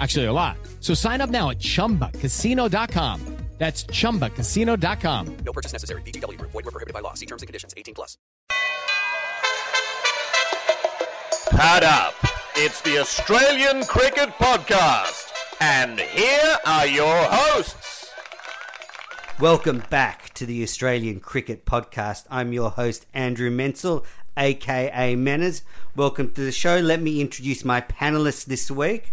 Actually, a lot. So sign up now at chumbacasino.com. That's chumbacasino.com. No purchase necessary. VGW Group. Void were prohibited by law. See terms and conditions. 18 plus. Pad up. It's the Australian Cricket Podcast. And here are your hosts. Welcome back to the Australian Cricket Podcast. I'm your host, Andrew Mensel, aka Menners. Welcome to the show. Let me introduce my panelists this week.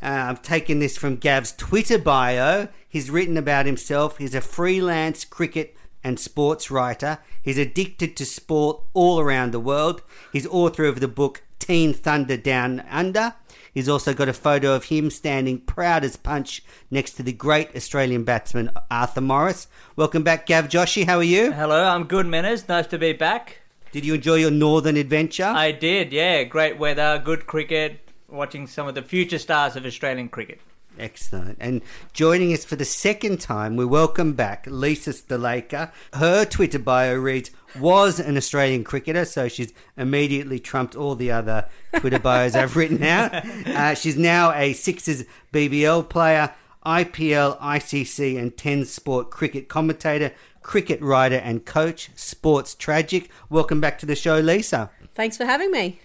Uh, I've taken this from Gav's Twitter bio. He's written about himself. He's a freelance cricket and sports writer. He's addicted to sport all around the world. He's author of the book Teen Thunder Down Under. He's also got a photo of him standing proud as punch next to the great Australian batsman Arthur Morris. Welcome back, Gav Joshi. How are you? Hello, I'm good, Menners. Nice to be back. Did you enjoy your northern adventure? I did, yeah. Great weather, good cricket, watching some of the future stars of Australian cricket. Excellent. And joining us for the second time, we welcome back Lisa Sthalekar. Her Twitter bio reads, was an Australian cricketer, so she's immediately trumped all the other Twitter bios I've written out. Uh, she's now a Sixers BBL player, IPL, ICC, and 10 sport cricket commentator, cricket writer, and coach, sports tragic. Welcome back to the show, Lisa. Thanks for having me.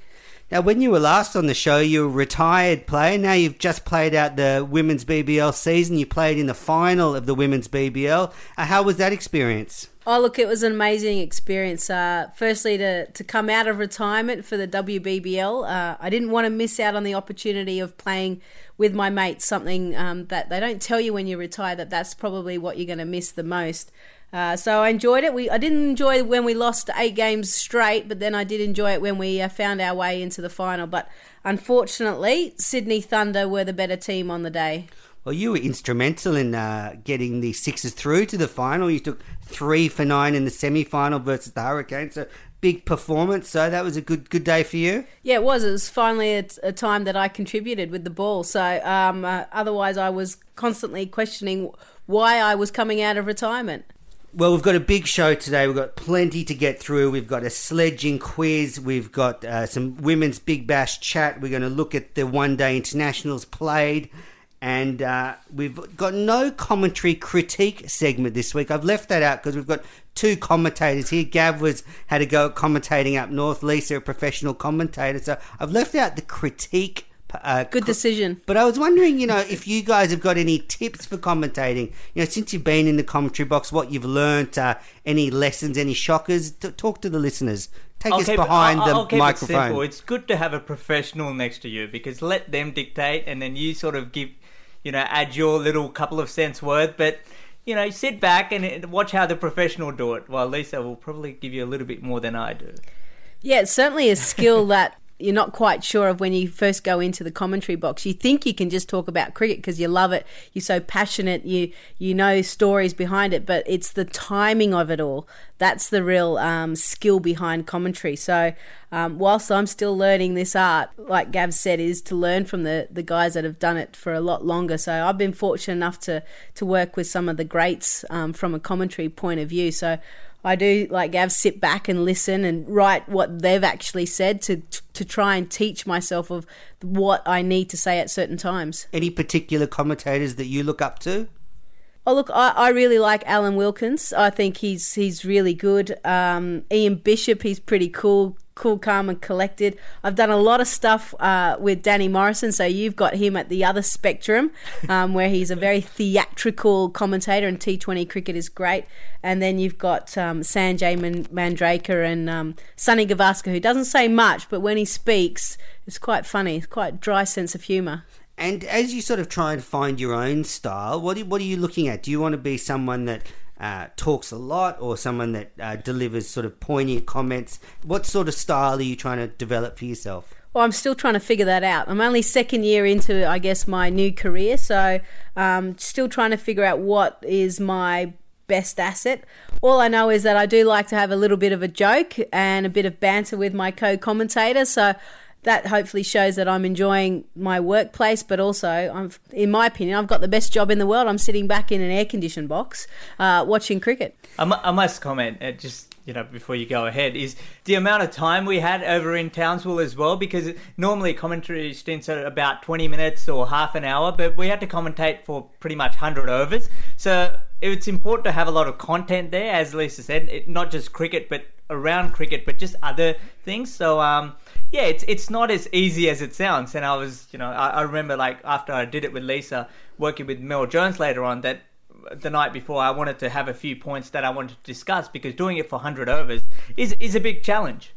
Now, when you were last on the show, you were a retired player. Now you've just played out the women's BBL season. You played in the final of the women's BBL. Uh, how was that experience? Oh, look, it was an amazing experience. Uh, firstly, to, to come out of retirement for the WBBL, uh, I didn't want to miss out on the opportunity of playing with my mates, something um, that they don't tell you when you retire that that's probably what you're going to miss the most. Uh, so I enjoyed it. We I didn't enjoy when we lost eight games straight, but then I did enjoy it when we uh, found our way into the final. But unfortunately, Sydney Thunder were the better team on the day. Well, you were instrumental in uh, getting the Sixers through to the final. You took three for nine in the semi final versus the Hurricanes. So big performance. So that was a good good day for you. Yeah, it was. It was finally a, a time that I contributed with the ball. So um, uh, otherwise, I was constantly questioning why I was coming out of retirement. Well, we've got a big show today. We've got plenty to get through. We've got a sledging quiz. We've got uh, some women's Big Bash chat. We're going to look at the one day internationals played. And uh, we've got no commentary critique segment this week. I've left that out because we've got two commentators here. Gav was had to go at commentating up north. Lisa, a professional commentator. So I've left out the critique uh, Good decision. But I was wondering, you know, if you guys have got any tips for commentating. You know, since you've been in the commentary box, what you've learnt, uh, any lessons, any shockers. T- talk to the listeners. Take I'll us keep it- behind I'll- the I'll keep It microphone. simple. It's good to have a professional next to you because let them dictate and then you sort of give, you know, add your little couple of cents worth. But, you know, sit back and watch how the professional do it while Lisa will probably give you a little bit more than I do. Yeah, it's certainly a skill that you're not quite sure of when you first go into the commentary box. You think you can just talk about cricket because you love it, you're so passionate, you you know stories behind it, but it's the timing of it all. That's the real um, skill behind commentary. So, um, whilst I'm still learning this art, like Gav said, is to learn from the, the guys that have done it for a lot longer. So, I've been fortunate enough to to work with some of the greats um, from a commentary point of view. So, I do like Gav sit back and listen and write what they've actually said to to try and teach myself of what I need to say at certain times. Any particular commentators that you look up to? Oh look, I, I really like Alan Wilkins. I think he's he's really good. Um, Ian Bishop, he's pretty cool, cool, calm, and collected. I've done a lot of stuff uh, with Danny Morrison, so you've got him at the other spectrum, um, where he's a very theatrical commentator, and T20 cricket is great. And then you've got um, Sanjay Man- Manjrekar and um, Sunny Gavaskar, who doesn't say much, but when he speaks, it's quite funny. It's quite dry sense of humour. And as you sort of try and find your own style, what are, what are you looking at? Do you want to be someone that uh, talks a lot or someone that uh, delivers sort of poignant comments? What sort of style are you trying to develop for yourself? Well, I'm still trying to figure that out. I'm only second year into, I guess, my new career, so um, still trying to figure out what is my best asset. All I know is that I do like to have a little bit of a joke and a bit of banter with my co-commentator. So that hopefully shows that I'm enjoying my workplace, but also, I'm, in my opinion, I've got the best job in the world. I'm sitting back in an air conditioned box uh, watching cricket. I, must comment, uh, just you know, before you go ahead, is the amount of time we had over in Townsville as well, because normally commentary stints are about 20 minutes or half an hour, but we had to commentate for pretty much 100 overs. So it's important to have a lot of content there, as Lisa said, it, not just cricket, but around cricket, but just other things. So, um, yeah, it's it's not as easy as it sounds. And I was, you know, I, I remember like after I did it with Lisa, working with Mel Jones later on, that the night before I wanted to have a few points that I wanted to discuss because doing it for 100 overs is is a big challenge.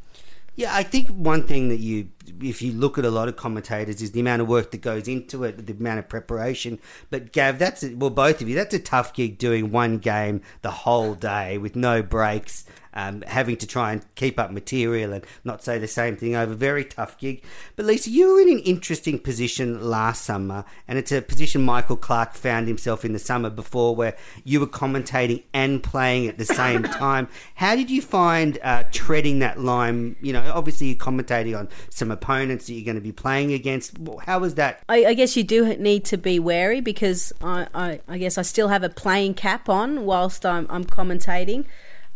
Yeah, I think one thing that you, if you look at a lot of commentators, is the amount of work that goes into it, the amount of preparation. But Gav, that's a, well, both of you, that's a tough gig doing one game the whole day with no breaks um, having to try and keep up material and not say the same thing over. Very tough gig. But Lisa, you were in an interesting position last summer, and it's a position Michael Clarke found himself in the summer before, where you were commentating and playing at the same time. How did you find uh, treading that line? You know, obviously you're commentating on some opponents that you're going to be playing against. How was that? I, I guess you do need to be wary because I, I, I guess I still have a playing cap on whilst I'm, I'm commentating.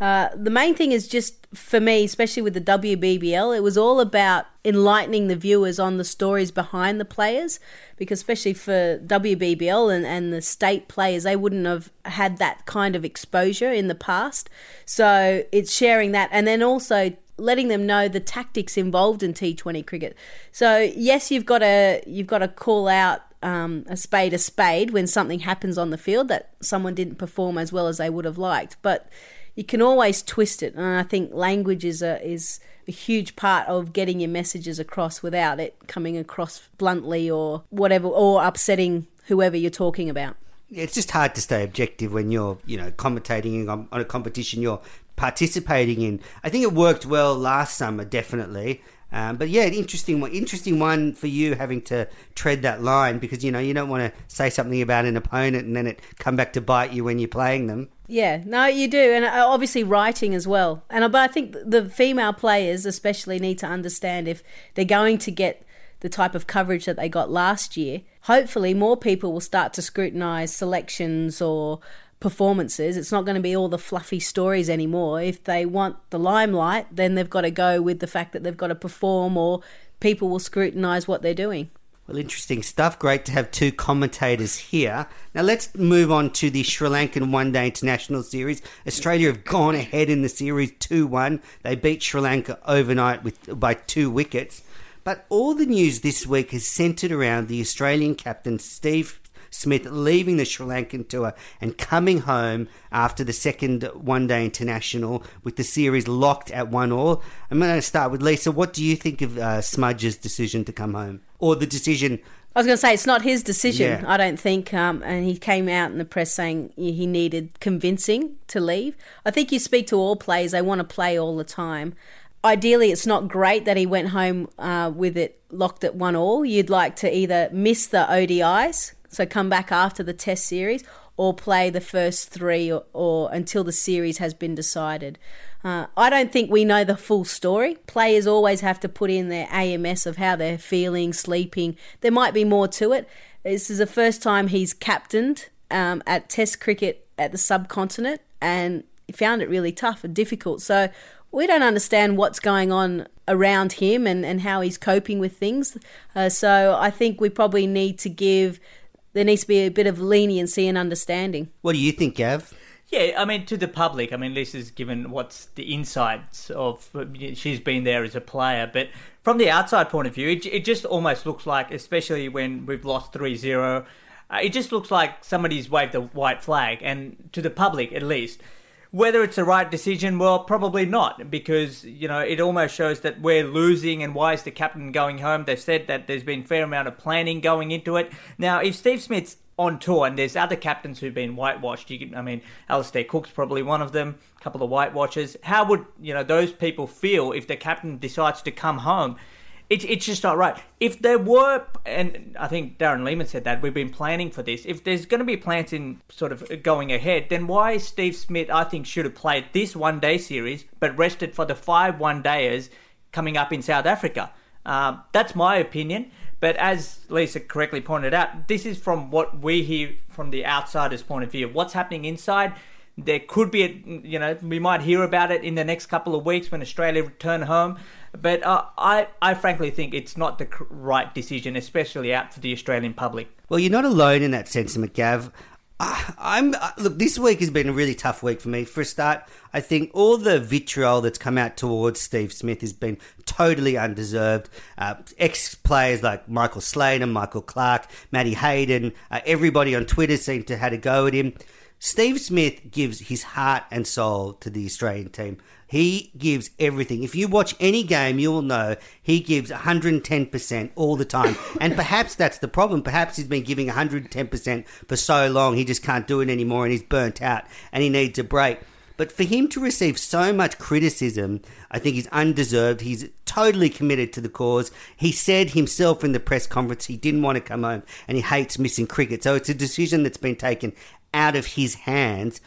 Uh, the main thing is just for me, especially with the WBBL, it was all about enlightening the viewers on the stories behind the players. Because, especially for WBBL and, and the state players, they wouldn't have had that kind of exposure in the past. So, it's sharing that and then also letting them know the tactics involved in T20 cricket. So, yes, you've got to you've got to call out um, a spade a spade when something happens on the field that someone didn't perform as well as they would have liked, but you can always twist it, and I think language is a is a huge part of getting your messages across without it coming across bluntly or whatever or upsetting whoever you're talking about. It's just hard to stay objective when you're, you know, commentating on, on a competition you're participating in. I think it worked well last summer, definitely. Um, but yeah, interesting one. Interesting one for you having to tread that line because you know you don't want to say something about an opponent and then it come back to bite you when you're playing them. Yeah, no, you do, and uh, obviously writing as well. And uh, but I think the female players especially need to understand if they're going to get the type of coverage that they got last year. Hopefully, more people will start to scrutinise selections or performances. It's not going to be all the fluffy stories anymore. If they want the limelight, then they've got to go with the fact that they've got to perform, or people will scrutinise what they're doing. Well, interesting stuff. Great to have two commentators here. Now let's move on to the Sri Lankan One Day International Series. Australia have gone ahead in the series 2 1. They beat Sri Lanka overnight with by two wickets. But all the news this week has centred around the Australian captain Steve Smith leaving the Sri Lankan tour and coming home after the second one day international with the series locked at one all. I'm going to start with Lisa. What do you think of uh, Smudge's decision to come home? Or the decision I was going to say it's not his decision. Yeah. I don't think, um, and he came out in the press saying he needed convincing to leave. I think you speak to all players; they want to play all the time. Ideally, it's not great that he went home uh, with it locked at one all. You'd like to either miss the ODIs, so come back after the Test series, or play the first three, or, or until the series has been decided. Uh, I don't think we know the full story. Players always have to put in their AMS of how they're feeling, sleeping. There might be more to it. This is the first time he's captained um, at Test cricket at the subcontinent, and found it really tough and difficult. So we don't understand what's going on around him and, and how he's coping with things. Uh, so I think we probably need to give, there needs to be a bit of leniency and understanding. What do you think, Gav? Yeah, I mean, to the public, I mean, Lisa's given what's the insights of. She's been there as a player, but from the outside point of view, it, it just almost looks like, especially when we've lost 3 0, uh, it just looks like somebody's waved a white flag, and to the public at least. Whether it's the right decision, well, probably not, because you know it almost shows that we're losing. And why is the captain going home? They've said that there's been fair amount of planning going into it. Now, if Steve Smith's on tour, and there's other captains who've been whitewashed. You can, I mean, Alastair Cook's probably one of them. A couple of whitewashers. How would you know those people feel if the captain decides to come home? It, it's just not right. If there were, and I think Darren Lehmann said that we've been planning for this. If there's going to be plans in sort of going ahead, then why Steve Smith? I think should have played this one day series, but rested for the five one dayers coming up in South Africa. Uh, that's my opinion. But as Lisa correctly pointed out, this is from what we hear from the outsider's point of view. What's happening inside? There could be, a, you know, we might hear about it in the next couple of weeks when Australia return home. But uh, I, I frankly think it's not the right decision, especially out for the Australian public. Well, you're not alone in that sentiment, Gav. I'm look. This week has been a really tough week for me. For a start, I think all the vitriol that's come out towards Steve Smith has been totally undeserved. Uh, Ex players like Michael Slater, Michael Clarke, Matty Hayden, uh, everybody on Twitter seemed to had a go at him. Steve Smith gives his heart and soul to the Australian team. He gives everything. If you watch any game, you will know he gives 110% all the time. and perhaps that's the problem. Perhaps he's been giving 110% for so long, he just can't do it anymore and he's burnt out and he needs a break. But for him to receive so much criticism, I think is undeserved. He's totally committed to the cause. He said himself in the press conference he didn't want to come home and he hates missing cricket. So it's a decision that's been taken out of his hands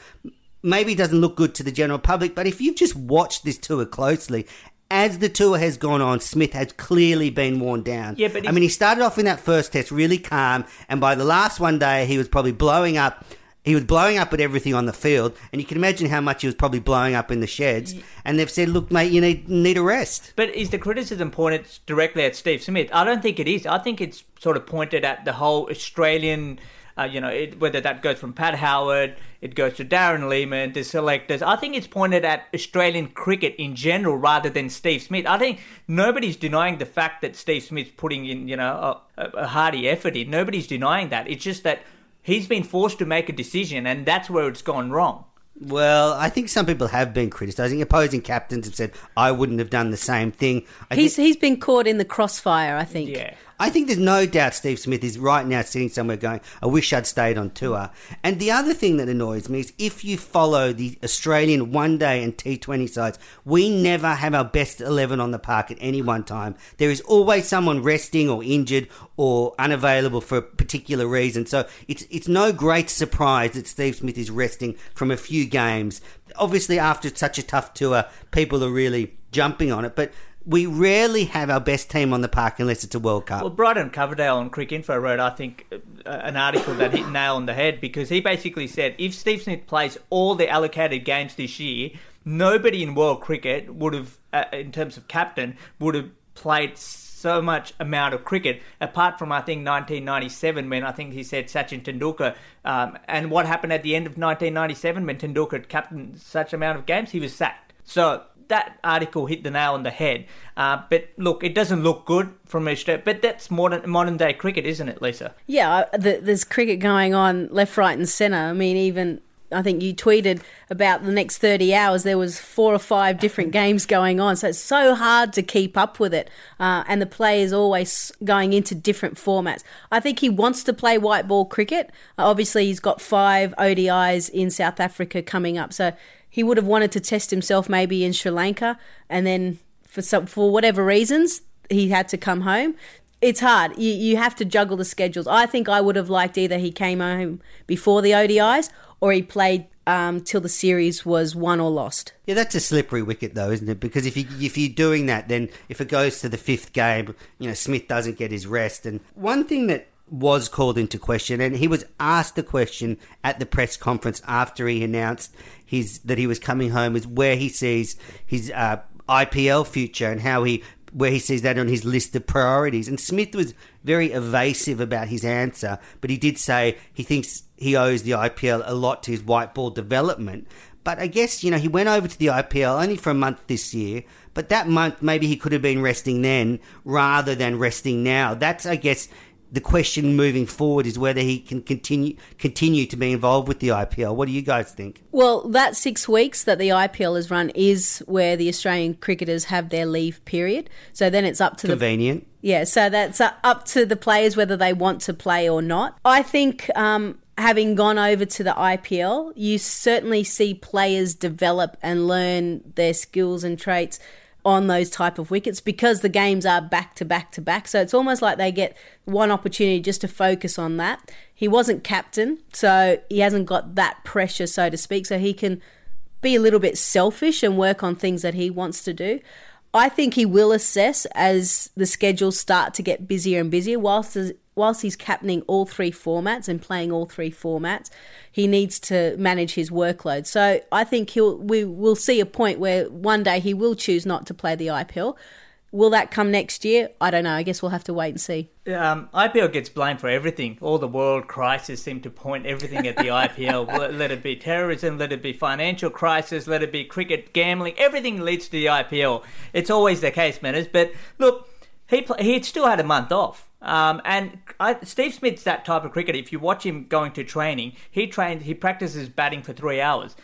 maybe doesn't look good to the general public, but if you've just watched this tour closely, as the tour has gone on, Smith has clearly been worn down. Yeah, but I mean, he started off in that first test really calm, and by the last one day, he was probably blowing up. He was blowing up at everything on the field, and you can imagine how much he was probably blowing up in the sheds. And they've said, "Look, mate, you need need a rest." But is the criticism pointed directly at Steve Smith? I don't think it is. I think it's sort of pointed at the whole Australian uh, you know, it, whether that goes from Pat Howard, it goes to Darren Lehmann, the selectors. I think it's pointed at Australian cricket in general rather than Steve Smith. I think nobody's denying the fact that Steve Smith's putting in, you know, a, a hearty effort in. Nobody's denying that. It's just that he's been forced to make a decision, and that's where it's gone wrong. Well, I think some people have been criticising. Opposing captains have said I wouldn't have done the same thing. I He's think, he's been caught in the crossfire, I think. Yeah. I think there's no doubt Steve Smith is right now sitting somewhere going, I wish I'd stayed on tour. And the other thing that annoys me is if you follow the Australian one day and T20 sides, we never have our best 11 on the park at any one time. There is always someone resting or injured or unavailable for a particular reason. So it's, it's no great surprise that Steve Smith is resting from a few games. Obviously, after such a tough tour, people are really jumping on it. But we rarely have our best team on the park unless it's a World Cup. Well, Brydon Coverdale on Cricinfo wrote, I think, uh, an article that hit nail on the head because he basically said if Steve Smith plays all the allocated games this year, nobody in world cricket would have, uh, in terms of captain, would have played so much amount of cricket, apart from I think 1997 when I think he said Sachin Tendulkar. Um, and what happened at the end of 1997 when Tendulkar captained such amount of games, he was sacked. So that article hit the nail on the head. Uh, but look, it doesn't look good from Australia. But that's modern modern day cricket, isn't it, Lisa? Yeah, the, there's cricket going on left, right, and centre. I mean, even I think you tweeted about the next 30 hours, there was four or five different games going on. So it's so hard to keep up with it. Uh, and the play is always going into different formats. I think he wants to play white ball cricket. Uh, obviously, he's got five ODIs in South Africa coming up. So he would have wanted to test himself maybe in Sri Lanka. And then for some, for whatever reasons, he had to come home it's hard. You you have to juggle the schedules. I think I would have liked either he came home before the ODIs or he played um, till the series was won or lost. Yeah, that's a slippery wicket, though, isn't it? Because if you if you're doing that, then if it goes to the fifth game, you know Smith doesn't get his rest. And one thing that was called into question, and he was asked the question at the press conference after he announced his that he was coming home, is where he sees his uh, IPL future and how he where he sees that on his list of priorities. And Smith was very evasive about his answer, but he did say he thinks he owes the IPL a lot to his white ball development. But I guess, you know, he went over to the IPL only for a month this year, but that month maybe he could have been resting then rather than resting now. That's, I guess, the question moving forward is whether he can continue continue to be involved with the IPL. What do you guys think? Well, that six weeks that the IPL has run is where the Australian cricketers have their leave period. So then it's up to Convenient. the yeah. So that's up to the players whether they want to play or not. I think. Um, having gone over to the IPL, you certainly see players develop and learn their skills and traits on those type of wickets because the games are back to back to back. So it's almost like they get one opportunity just to focus on that. He wasn't captain, so he hasn't got that pressure, so to speak. So he can be a little bit selfish and work on things that he wants to do. I think he will assess as the schedules start to get busier and busier. Whilst whilst he's captaining all three formats and playing all three formats, he needs to manage his workload. So I think he'll we will see a point where one day he will choose not to play the IPL. Will that come next year? I don't know. I guess we'll have to wait and see. Um, IPL gets blamed for everything. All the world crises seem to point everything at the IPL. let, let it be terrorism, let it be financial crisis, let it be cricket gambling. Everything leads to the IPL. It's always the case, Menners. But look, he he still had a month off. Um, and I, Steve Smith's that type of cricketer. If you watch him going to training, he trains, he practices batting for three hours.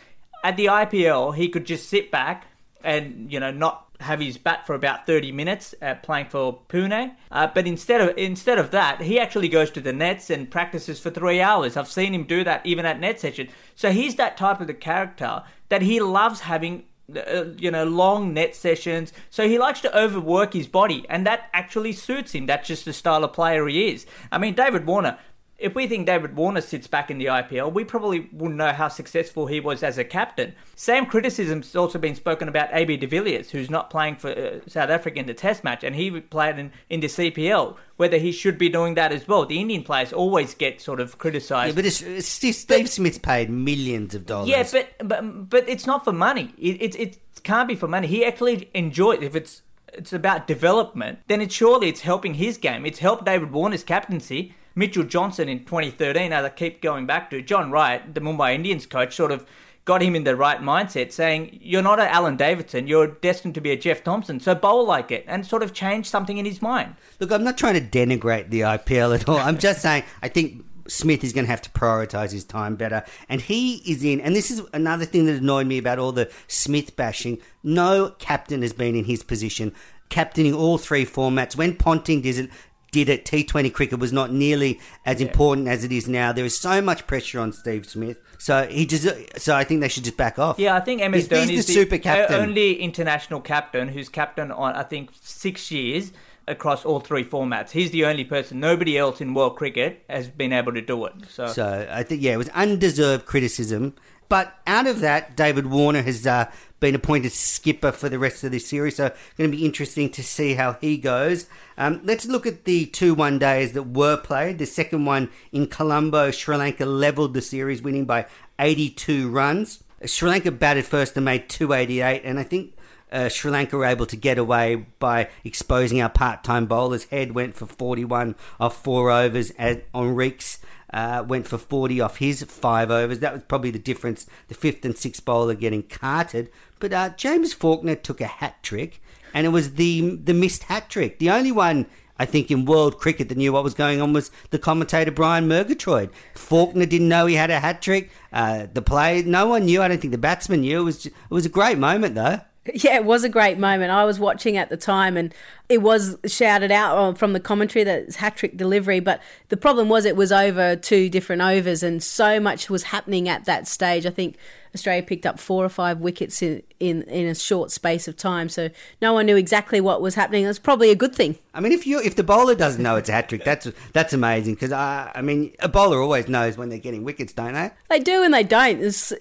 At the IPL, he could just sit back and you know not have his bat for about 30 minutes uh, playing for Pune. Uh, but instead of instead of that, he actually goes to the nets and practices for three hours. I've seen him do that even at net session. So he's that type of the character that he loves having. Uh, you know, long net sessions. So he likes to overwork his body, and that actually suits him. That's just the style of player he is. I mean, David Warner, if we think David Warner sits back in the IPL, we probably wouldn't know how successful he was as a captain. Same criticism's also been spoken about AB de Villiers, who's not playing for uh, South Africa in the Test match, and he played in, in the CPL. Whether he should be doing that as well. The Indian players always get sort of criticised. Yeah, but it's, it's Steve, Smith's paid millions of dollars. Yeah, but but but it's not for money. It it, it can't be for money. He actually enjoys if it's it's about development, then it's surely it's helping his game. It's helped David Warner's captaincy. Mitchell Johnson in 2013, as I keep going back to, John Wright, the Mumbai Indians coach, sort of got him in the right mindset, saying, You're not an Alan Davidson, you're destined to be a Jeff Thomson, so bowl like it, and sort of change something in his mind. Look, I'm not trying to denigrate the IPL at all. I'm just saying, I think Smith is going to have to prioritise his time better. And he is in, and this is another thing that annoyed me about all the Smith bashing. No captain has been in his position, captaining all three formats. When Ponting did it, did it, T20 cricket was not nearly as important as it is now. There is so much pressure on Steve Smith. So he just, so I think they should just back off. Yeah, I think MS He's- Dhoni is the super captain. only international captain who's captain on I think six years across all three formats. He's the only person. Nobody else in world cricket has been able to do it. So, So I think yeah, it was undeserved criticism. But out of that, David Warner has uh, been appointed skipper for the rest of this series. So going to be interesting to see how he goes. Um, let's look at the two one days that were played. The second one in Colombo, Sri Lanka leveled the series, winning by 82 runs. Sri Lanka batted first and made 288, and I think uh, Sri Lanka were able to get away by exposing our part-time bowlers. Head went for 41 off four overs, and Henriques uh, went for 40 off his five overs. That was probably the difference. The fifth and sixth bowler getting carted, but uh, James Faulkner took a hat trick, and it was the the missed hat trick. The only one. I think in world cricket that knew what was going on was the commentator Brian Murgatroyd. Faulkner didn't know he had a hat trick. Uh, the play, no one knew. I don't think the batsman knew. It was it was a great moment though. Yeah, it was a great moment. I was watching at the time and it was shouted out from the commentary that it's hat trick delivery. But the problem was it was over two different overs and so much was happening at that stage. I think Australia picked up four or five wickets in, in, in a short space of time. So no one knew exactly what was happening. That's probably a good thing. I mean, if you if the bowler doesn't know it's a hat trick, that's that's amazing. Because uh, I mean, a bowler always knows when they're getting wickets, don't they? They do and they don't. It's,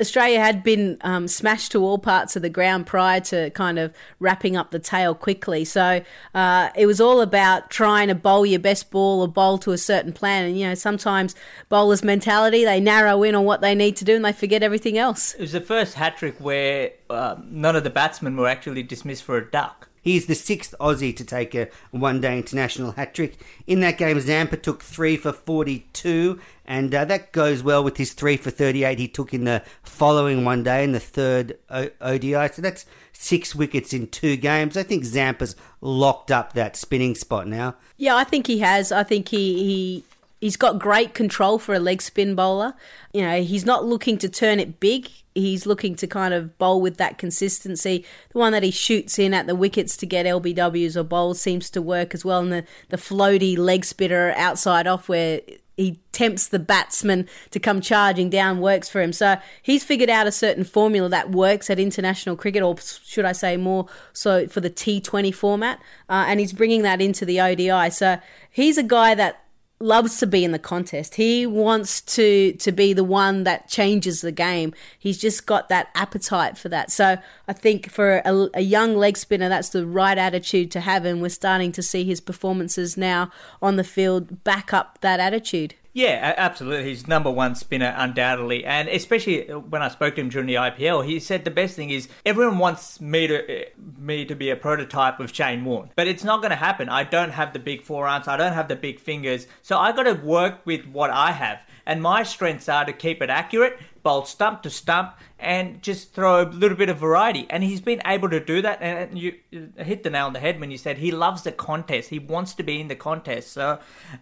Australia had been um, smashed to all parts of the ground prior to kind of wrapping up the tail quickly. So uh, it was all about trying to bowl your best ball or bowl to a certain plan. And, you know, sometimes bowlers' mentality, they narrow in on what they need to do and they forget everything else. It was the first hat trick where uh, none of the batsmen were actually dismissed for a duck. He's the sixth Aussie to take a one day international hat trick. In that game, Zampa took three for 42, and uh, that goes well with his three for 38 he took in the following one day in the third o- ODI. So that's six wickets in two games. I think Zampa's locked up that spinning spot now. Yeah, I think he has. I think he, he he's got great control for a leg spin bowler. You know, he's not looking to turn it big. He's looking to kind of bowl with that consistency. The one that he shoots in at the wickets to get LBWs or bowls seems to work as well. And the, the floaty leg spitter outside off where he tempts the batsman to come charging down works for him. So he's figured out a certain formula that works at international cricket, or should I say more so for the T20 format, uh, and he's bringing that into the ODI. So he's a guy that loves to be in the contest. He wants to to be the one that changes the game. He's just got that appetite for that. So I think for a, a, young leg spinner, that's the right attitude to have, and we're starting to see his performances now on the field back up that attitude. Yeah, absolutely. He's number one spinner, undoubtedly. And especially uh, when I spoke to him during the IPL, he said the best thing is everyone wants me to uh, me to be a prototype of Shane Warne, but it's not going to happen. I don't have the big forearms. I don't have the big fingers. So I got to work with what I have. And my strengths are to keep it accurate, bowl stump to stump, and just throw a little bit of variety. And he's been able to do that. And you hit the nail on the head when you said he loves the contest. He wants to be in the contest. So,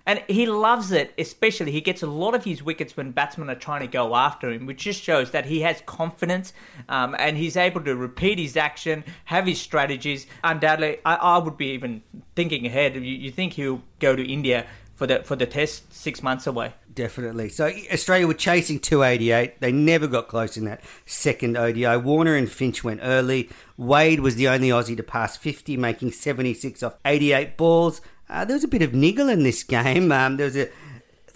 and he loves it. Especially, he gets a lot of his wickets when batsmen are trying to go after him, which just shows that he has confidence um, and he's able to repeat his action, have his strategies. Undoubtedly, I, I would be even thinking ahead. You, you think he'll go to India for the for the test six months away. Definitely. So Australia were chasing 288. They never got close in that second ODI. Warner and Finch went early. Wade was the only Aussie to pass 50, making 76 off 88 balls. Uh, there was a bit of niggle in this game. Um, there was a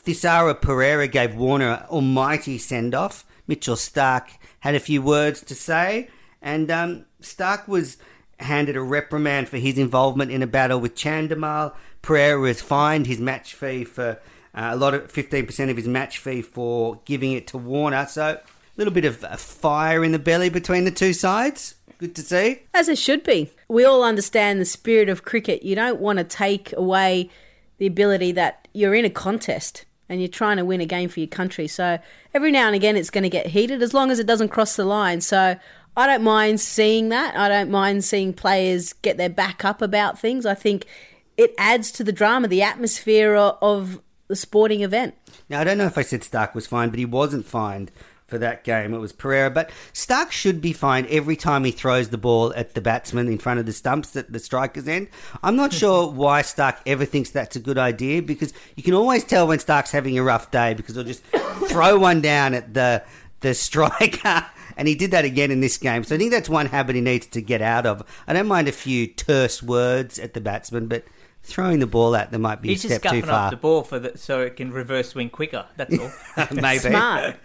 Thisara Perera gave Warner an almighty send off. Mitchell Starc had a few words to say, and um, Starc was handed a reprimand for his involvement in a battle with Chandimal. Pereira was fined his match fee for uh, a lot of 15% of his match fee for giving it to Warner. So a little bit of fire in the belly between the two sides. Good to see. As it should be. We all understand the spirit of cricket. You don't want to take away the ability that you're in a contest and you're trying to win a game for your country. So every now and again it's going to get heated as long as it doesn't cross the line. So I don't mind seeing that. I don't mind seeing players get their back up about things. I think it adds to the drama, the atmosphere of the sporting event. Now, I don't know if I said Starc was fined, but he wasn't fined for that game. It was Perera. But Starc should be fined every time he throws the ball at the batsman in front of the stumps at the striker's end. I'm not sure why Starc ever thinks that's a good idea because you can always tell when Starc's having a rough day because he'll just throw one down at the the striker. And he did that again in this game. So I think that's one habit he needs to get out of. I don't mind a few terse words at the batsman, but throwing the ball at them might be He's a just too far. up the ball for the, so it can reverse swing quicker. That's all. Maybe. Smart.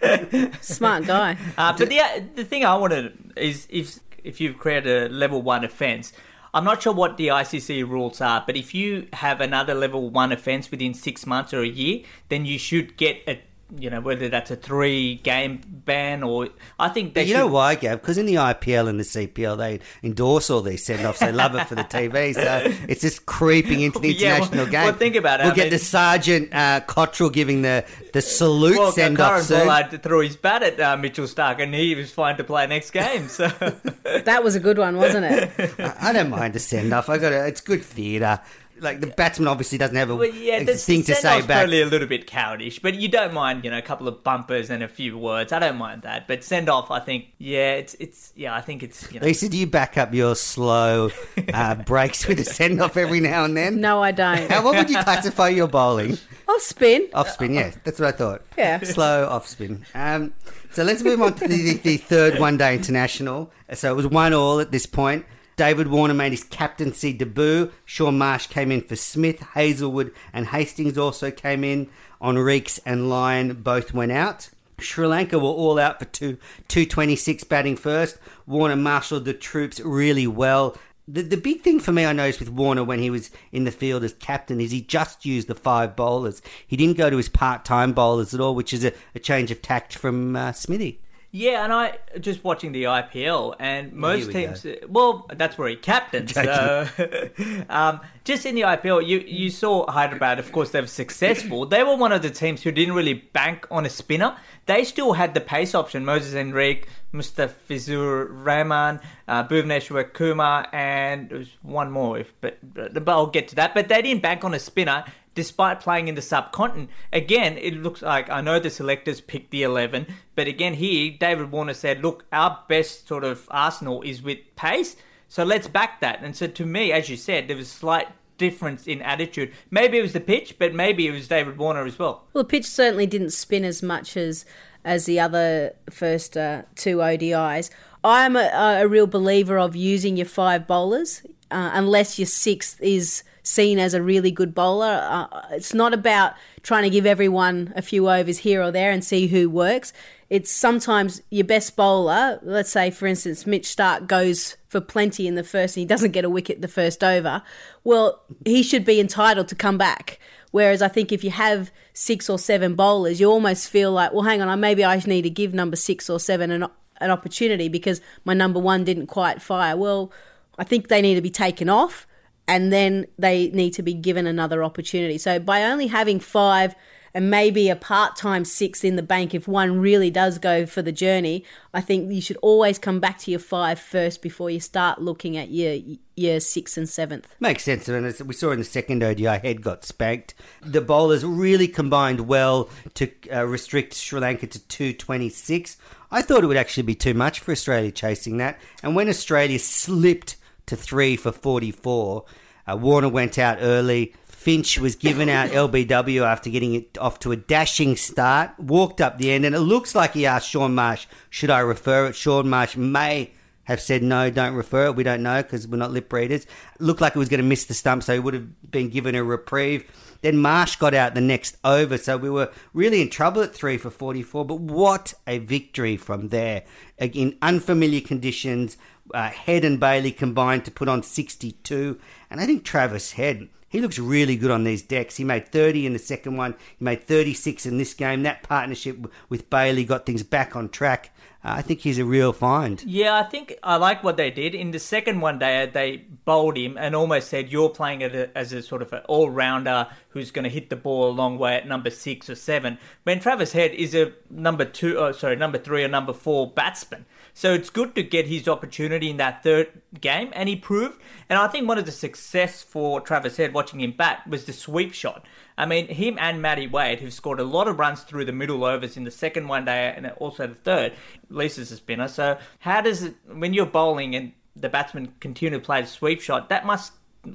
Smart guy. Uh, but the the thing I wanted is if if you've created a level one offence, I'm not sure what the ICC rules are, but if you have another level one offence within six months or a year, then you should get a you know whether that's a three game ban or I think they you should, know why, Gav? Because in the IPL and the CPL, they endorse all these send offs. They love it for the TV. So it's just creeping into the Yeah, well- international game. well, think about it. We'll I get mean- the Sergeant uh, Cottrell giving the, the salute Well, send Karen off soon. Pollard threw his bat at uh, Mitchell Starc, and he was fine to play next game. So That was a good one, wasn't it? I I don't mind the send off. I got it It's good theatre. Like the batsman obviously doesn't have a, Well, yeah, a the, thing to say send-off's back. probably a little bit cowardish, but you don't mind, you know, a couple of bumpers and a few words. I don't mind that, but send off, I think, yeah, it's it's yeah, I think it's you know, Lisa, do you back up your slow uh, breaks with a send off every now and then? No, I don't. How, what would you classify your bowling? I'll spin. Off spin, yeah, that's what I thought. Yeah. slow off spin. Um, so let's move on to the, the third one day international. So it was one all at this point. David Warner made his captaincy debut. Shaun Marsh came in for Smith. Hazlewood and Hastings also came in. Henriques and Lyon both went out. Sri Lanka were all out for two, 226 batting first. Warner marshalled the troops really well. The, the big thing for me I noticed with Warner when he was in the field as captain is he just used the five bowlers. He didn't go to his part time bowlers at all, which is a, a change of tact from uh, Smithy. Yeah, and I just watching the IPL, and most we teams. Well, that's where he captained. So, um, just in the IPL, you you saw Hyderabad. Of course, they were successful. They were one of the teams who didn't really bank on a spinner. They still had the pace option: Moses Enrique, Mustafizur Rahman, uh, Bhuvneshwar Kumar, and there was one more. If, but, but I'll get to that. But they didn't bank on a spinner despite playing in the subcontinent. Again, it looks like I know the selectors picked the 11, but again, here, David Warner said, look, our best sort of arsenal is with pace, so let's back that. And so to me, as you said, there was a slight difference in attitude. Maybe it was the pitch, but maybe it was David Warner as well. Well, the pitch certainly didn't spin as much as as the other first uh, two ODIs. I'm a, a real believer of using your five bowlers, uh, unless your sixth is seen as a really good bowler. Uh, it's not about trying to give everyone a few overs here or there and see who works. It's sometimes your best bowler, let's say, for instance, Mitch Starc goes for plenty in the first and he doesn't get a wicket the first over. Well, he should be entitled to come back. Whereas I think if you have six or seven bowlers, you almost feel like, well, hang on, maybe I need to give number six or seven an, an opportunity because my number one didn't quite fire. Well, I think they need to be taken off and then they need to be given another opportunity. So by only having five and maybe a part time six in the bank, if one really does go for the journey, I think you should always come back to your five first before you start looking at your your sixth and seventh. Makes sense. And as we saw in the second ODI, head got spanked. The bowlers really combined well to uh, restrict Sri Lanka to 226. I thought it would actually be too much for Australia chasing that. And when Australia slipped to three for 44, uh, Warner went out early. Finch was given out LBW after getting it off to a dashing start, walked up the end, and it looks like he asked Shaun Marsh, should I refer it? Shaun Marsh may have said no, don't refer it. We don't know because we're not lip readers. It looked like he was going to miss the stump, so he would have been given a reprieve. Then Marsh got out the next over, so we were really in trouble at three for 44. But what a victory from there. In unfamiliar conditions, uh, Head and Bailey combined to put on 62. And I think Travis Head, he looks really good on these decks. He made 30 in the second one, he made 36 in this game. That partnership with Bailey got things back on track. Uh, I think he's a real find. Yeah, I think I like what they did. In the second one, they they bowled him and almost said, "You're playing it as a sort of an all rounder who's going to hit the ball a long way at number six or seven. When Travis Head is a number two, oh, sorry, number three or number four batsman. So it's good to get his opportunity in that third game, and he proved. And I think one of the success for Travis Head watching him bat was the sweep shot. I mean, him and Matty Wade have scored a lot of runs through the middle overs in the second one day and also the third. Lisa's a spinner. So how does it, when you're bowling and the batsman continue to play the sweep shot, that must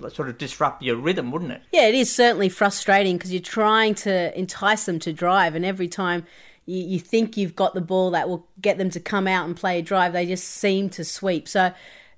sort of disrupt your rhythm, wouldn't it? Yeah, it is certainly frustrating because you're trying to entice them to drive, and every time you, you think you've got the ball that will get them to come out and play a drive, they just seem to sweep. So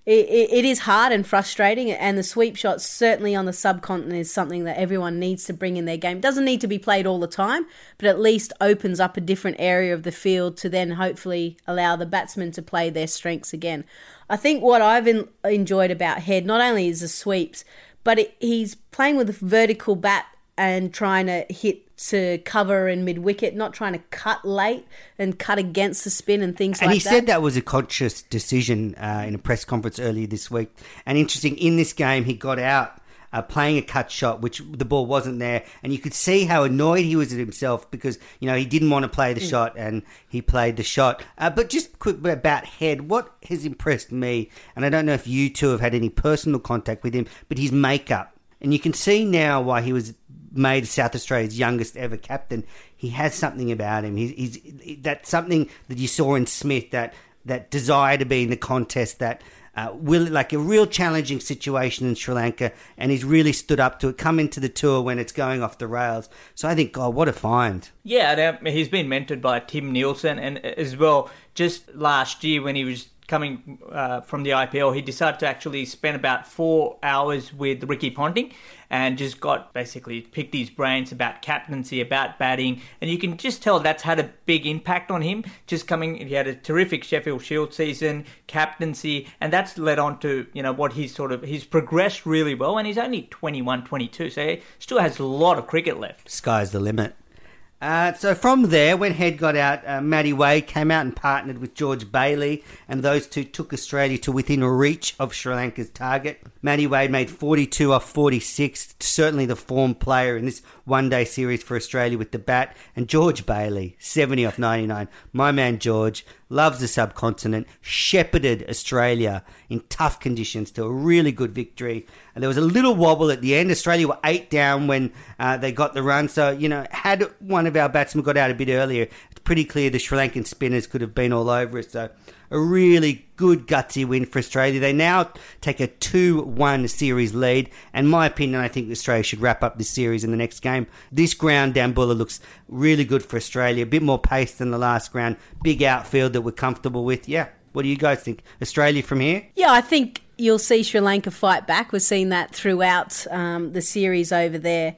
it, it, it is hard and frustrating, and the sweep shot certainly on the subcontinent is something that everyone needs to bring in their game. Doesn't need to be played all the time, but at least opens up a different area of the field to then hopefully allow the batsmen to play their strengths again. I think what I've in, enjoyed about Head not only is the sweeps, but it, he's playing with a vertical bat and trying to hit to cover in mid wicket, not trying to cut late and cut against the spin and things and like that. And he said that was a conscious decision uh, in a press conference earlier this week. And interesting, in this game, he got out uh, playing a cut shot, which the ball wasn't there, and you could see how annoyed he was at himself because you know he didn't want to play the Mm. shot, and he played the shot. Uh, but just quick about Head, what has impressed me, and I don't know if you two have had any personal contact with him, but his makeup. And you can see now why he was made South Australia's youngest ever captain. He has something about him. He's, he's that's something that you saw in Smith that that desire to be in the contest that. Uh, will like a real challenging situation in Sri Lanka, and he's really stood up to it. Come into the tour when it's going off the rails. So I think, God, what a find! Yeah, uh, he's been mentored by Tim Nielsen, and uh, as well, just last year when he was coming uh, from the IPL, he decided to actually spend about four hours with Ricky Ponting and just got basically picked his brains about captaincy, about batting, and you can just tell that's had a big impact on him. Just coming, he had a terrific Sheffield Shield season, captaincy, and that's led on to you know what he's sort of he's progressed really well, and he's only 21, 22, so he still has a lot of cricket left. Sky's the limit. Uh, so from there, when Head got out, uh, Matty Wade came out and partnered with George Bailey, and those two took Australia to within reach of Sri Lanka's target. Matty Wade made 42 off 46, certainly the form player in this one-day series for Australia with the bat, and George Bailey, 70 off 99. My man George loves the subcontinent, shepherded Australia in tough conditions to a really good victory. And there was a little wobble at the end. Australia were eight down when uh, they got the run. So, you know, had one of our batsmen got out a bit earlier, it's pretty clear the Sri Lankan spinners could have been all over us. So, a really good gutsy win for Australia. They now take a 2 1 series lead. And my opinion, I think Australia should wrap up this series in the next game. This ground Dambulla looks really good for Australia. A bit more pace than the last ground. Big outfield that we're comfortable with. Yeah. What do you guys think? Australia from here? Yeah, I think you'll see Sri Lanka fight back. We've seen that throughout um, the series over there.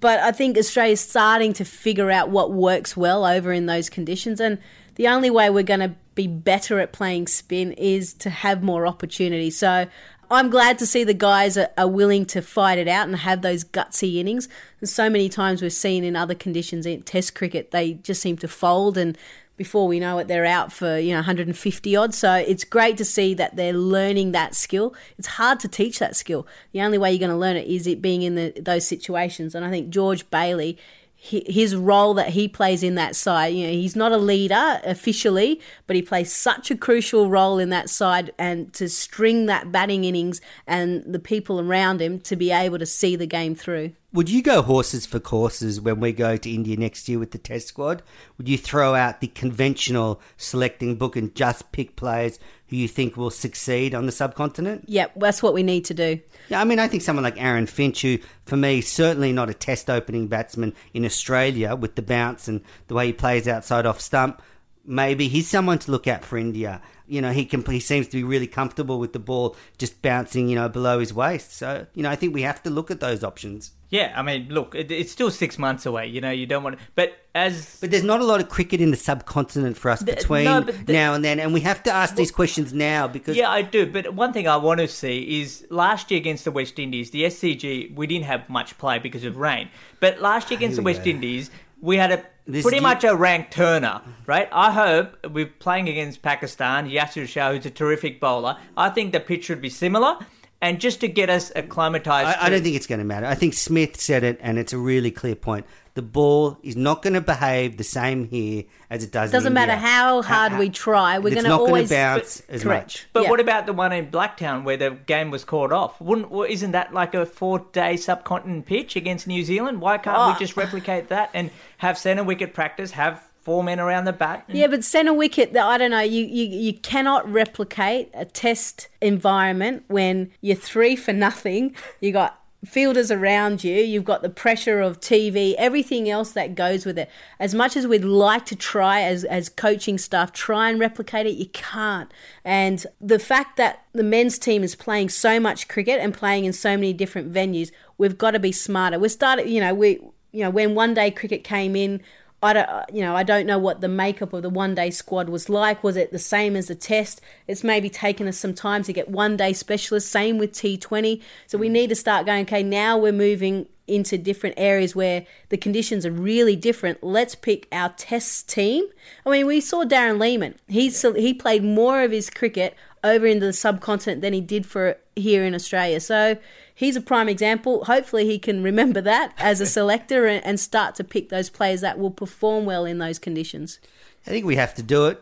But I think Australia's starting to figure out what works well over in those conditions. And the only way we're going to be better at playing spin is to have more opportunity. So I'm glad to see the guys are, willing to fight it out and have those gutsy innings. And so many times we've seen in other conditions in Test cricket, they just seem to fold, and before we know it, they're out for you know 150 odd. So it's great to see that they're learning that skill. It's hard to teach that skill. The only way you're going to learn it is it being in the, those situations. And I think George Bailey his role that he plays in that side. You know, he's not a leader officially, but he plays such a crucial role in that side and to string that batting innings and the people around him to be able to see the game through. Would you go horses for courses when we go to India next year with the test squad? Would you throw out the conventional selecting book and just pick players who you think will succeed on the subcontinent? Yep, that's what we need to do. Yeah, I mean, I think someone like Aaron Finch, who for me certainly not a test opening batsman in Australia with the bounce and the way he plays outside off stump, maybe he's someone to look at for India. You know, he can he seems to be really comfortable with the ball just bouncing, you know, below his waist. So, you know, I think we have to look at those options. Yeah, I mean, look, it, it's still six months away. You know, you don't want to, but as but there's not a lot of cricket in the subcontinent for us the, between no, the, now and then, and we have to ask well, these questions now because yeah, I do. But one thing I want to see is last year against the West Indies, the SCG we didn't have much play because of rain, but last year ah, against the West go. Indies we had a this pretty much a ranked turner, right? I hope we're playing against Pakistan, Yasir Shah, who's a terrific bowler. I think the pitch should be similar. And just to get us acclimatized. I, I don't think it's going to matter. I think Smith said it, and it's a really clear point. The ball is not going to behave the same here as it does. In the. It doesn't matter how hard we try. We're going to always bounce but, as correct. much. But yeah. what about the one in Blacktown where the game was called off? Wouldn't isn't that like a four-day subcontinent pitch against New Zealand? Why can't oh. we ah. just replicate that and have centre wicket practice? Have four men around the bat. Yeah, but centre wicket, I don't know. You, you you cannot replicate a test environment when you're three for nothing. You got fielders around you, you've got the pressure of TV, everything else that goes with it. As much as we'd like to try as, as coaching staff, try and replicate it, you can't. And the fact that the men's team is playing so much cricket and playing in so many different venues, we've got to be smarter. We started, you know, we you know, when one day cricket came in, I don't, uh, you know, I don't know what the makeup of the one day squad was like. Was it the same as the test? It's maybe taken us some time to get one day specialists. Same with T20. So we need to start going. Okay, now we're moving into different areas where the conditions are really different. Let's pick our test team. I mean, we saw Darren Lehmann. He's he played more of his cricket over into the subcontinent than he did for here in Australia. So he's a prime example. Hopefully, he can remember that as a selector and, and start to pick those players that will perform well in those conditions. I think we have to do it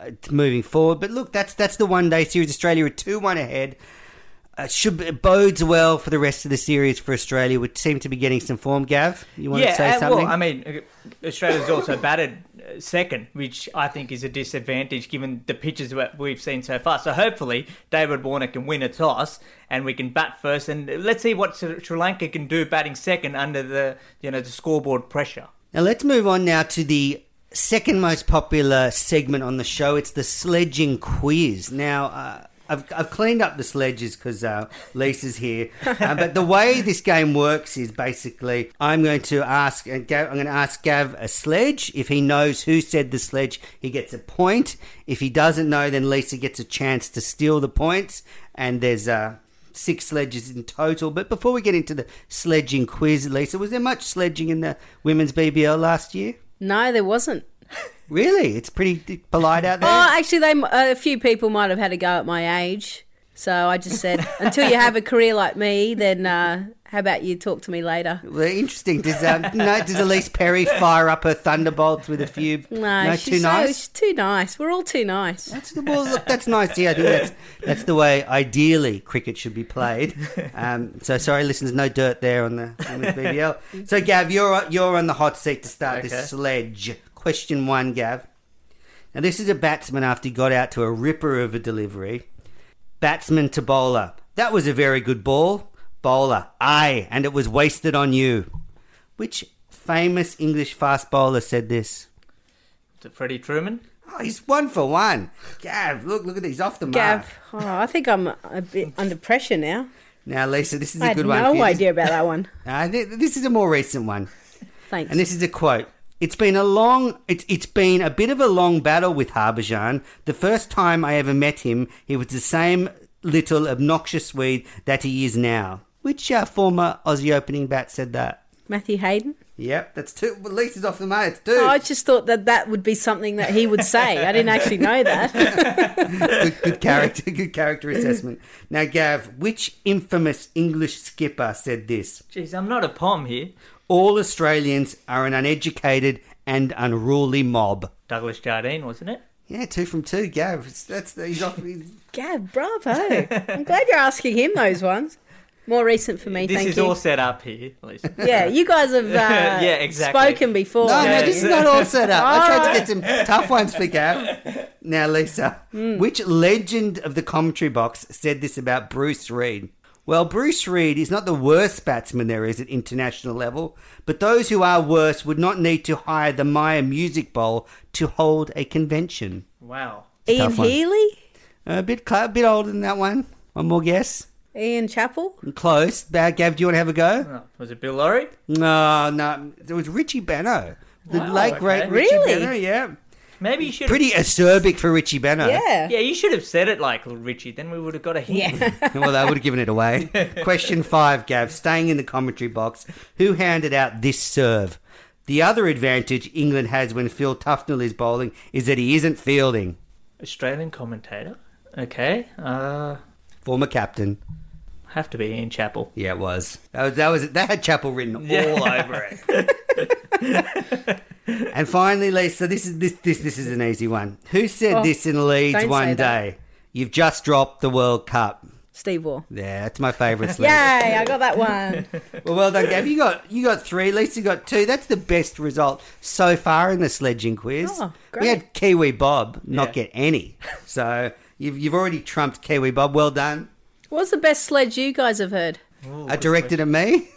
uh, moving forward. But look, that's that's the one day series. Australia are two one ahead. uh, should it bodes well for the rest of the series for Australia, which seem to be getting some form. Gav, you want yeah, to say uh, something? well, I mean, Australia's also batted uh, second, which I think is a disadvantage given the pitches that we've seen so far. So hopefully, David Warner can win a toss and we can bat first, and let's see what Sri Lanka can do batting second under the you know the scoreboard pressure. Now let's move on now to the second most popular segment on the show. It's the sledging quiz. Now. Uh, I've, I've cleaned up the sledges because uh, Lisa's here. Uh, but the way this game works is basically I'm going to ask and Gav, I'm going to ask Gav a sledge. If he knows who said the sledge, he gets a point. If he doesn't know, then Lisa gets a chance to steal the points. And there's uh, six sledges in total. But before we get into the sledging quiz, Lisa, was there much sledging in the women's BBL last year? No, there wasn't. Really? It's pretty polite out there. Oh, actually, they uh, a few people might have had a go at my age. So I just said, until you have a career like me, then uh, how about you talk to me later? Well, interesting. Does um, no, does Elise Perry fire up her thunderbolts with a few? No, too she's so, nice. she's too nice. We're all too nice. That's well, look, that's nice. Yeah, I think that's that's the way ideally cricket should be played. Um, so sorry, listeners, no dirt there on the, on the BBL. So Gav, you're you're on the hot seat to start Okay. this sledge. Question one, Gav. Now this is a batsman after he got out to a ripper of a delivery. Batsman to bowler. That was a very good ball. Bowler, aye, and it was wasted on you. Which famous English fast bowler said this? To Freddie Trueman. Oh, he's one for one. Gav, look, look at these off the mark. Gav, oh, I think I'm a bit under pressure now. Now, Lisa, this is I a good one. for no you. idea about that one. Uh, th- this is a more recent one, Thanks. and this is a quote. It's been a long, it's it's been a bit of a long battle with Harbhajan. The first time I ever met him, he was the same little obnoxious Swede that he is now. Which uh, former Aussie opening bat said that? Matthew Hayden. Yep, that's two. Well, Lisa's off the mark. It's two. Oh, I just thought that that would be something that he would say. I didn't actually know that. good, good character, good character assessment. Now, Gav, which infamous English skipper said this? Jeez, I'm not a pom here. All Australians are an uneducated and unruly mob. Douglas Jardine, wasn't it? Yeah, two from two, Gav. That's he's off. He's, Gab, bravo. I'm glad you're asking him those ones. More recent for me, This thank is you. all set up here, Lisa. Yeah, you guys have uh, Yeah, exactly. spoken before. no, no, this is not all set up. I tried to get some tough ones for Gav. Now, Lisa, which legend of the commentary box said this about Bruce Reid? Well, Bruce Reid is not the worst batsman there is at international level, but those who are worse would not need to hire the Myer Music Bowl to hold a convention. Wow. Ian. Healy? A bit, cl- a bit older than that one. One more guess. Ian Chappell? Close. Bad Gav, do you want to have a go? Oh, was it Bill Lawry? No, no. It was Richie Benaud. The Wow, late great okay. Richie Really? Benaud, yeah. Maybe you should. Pretty acerbic for Richie Benaud. Yeah. Yeah, you should have said it like Richie. Then we would have got a hint. Yeah. well, they would have given it away. Question five, Gav. Staying in the commentary box, who handed out this serve? The other advantage England has when Phil Tufnell is bowling is that he isn't fielding. Australian commentator. Okay. Uh, Former captain. have to be Ian Chappell. Yeah, it was. That was that, was, that had Chappell written all over it. and finally, Lisa, this is this this this is an easy one. Who said Oh, this in Leeds one say that. day? You've just dropped the World Cup. Steve Waugh. Yeah, that's my favourite Yay. I got that one. Well, well done, Gav. You got you got three. Lisa got two. That's the best result so far in the sledging quiz. Oh, We had Kiwi Bob not Yeah. get any, so you've you've already trumped Kiwi Bob. Well done. What's the best sledge you guys have heard? uh, directed at me.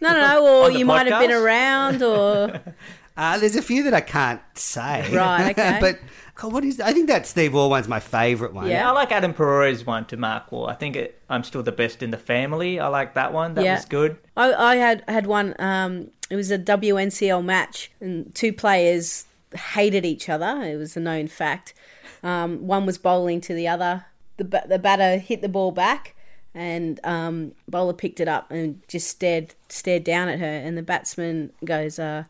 No, no, no. Or On the you might have been around, or Uh, there's a few that I can't say. Right, okay. but God, what is? I think that Steve Waugh one's my favourite one. Yeah. I like Adam Pereira's one to Mark Waugh. I think it, I'm still the best in the family. I like that one. That Yeah. was good. I, I had had one. Um, it was a WNCL match, and two players hated each other. It was a known fact. Um, one was bowling to the other. The the batter hit the ball back, and um, bowler picked it up and just stared stared down at her. And the batsman goes, uh,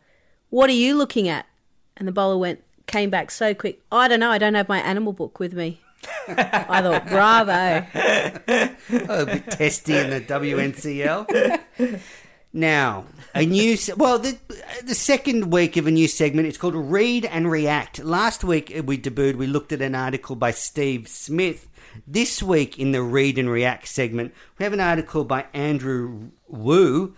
"What are you looking at?" And the bowler went came back so quick. I don't know. I don't have my animal book with me. I thought, bravo. Oh, a bit testy in the WNCL. Now, a new well, the the second week of a new segment. It's called Read and React. Last week uh, we debuted. We looked at an article by Steve Smith This week in the Read and React segment, we have an article by Andrew Wu,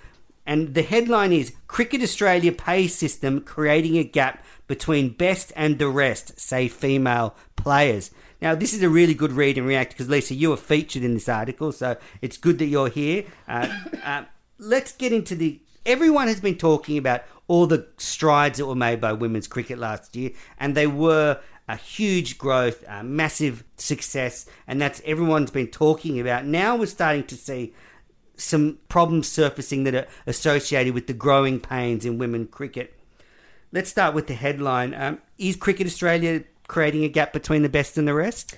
and the headline is Cricket Australia pay system creating a gap between best and the rest, say female players. Now, this is a really good read and react because, Lisa, you were featured in this article, so it's good that you're here. Uh, uh, let's get into the. Everyone has been talking about all the strides that were made by women's cricket last year, and they were a huge growth, a massive success, and that's everyone's been talking about. Now we're starting to see some problems surfacing that are associated with the growing pains in women cricket. Let's start with the headline. Um, is Cricket Australia creating a gap between the best and the rest?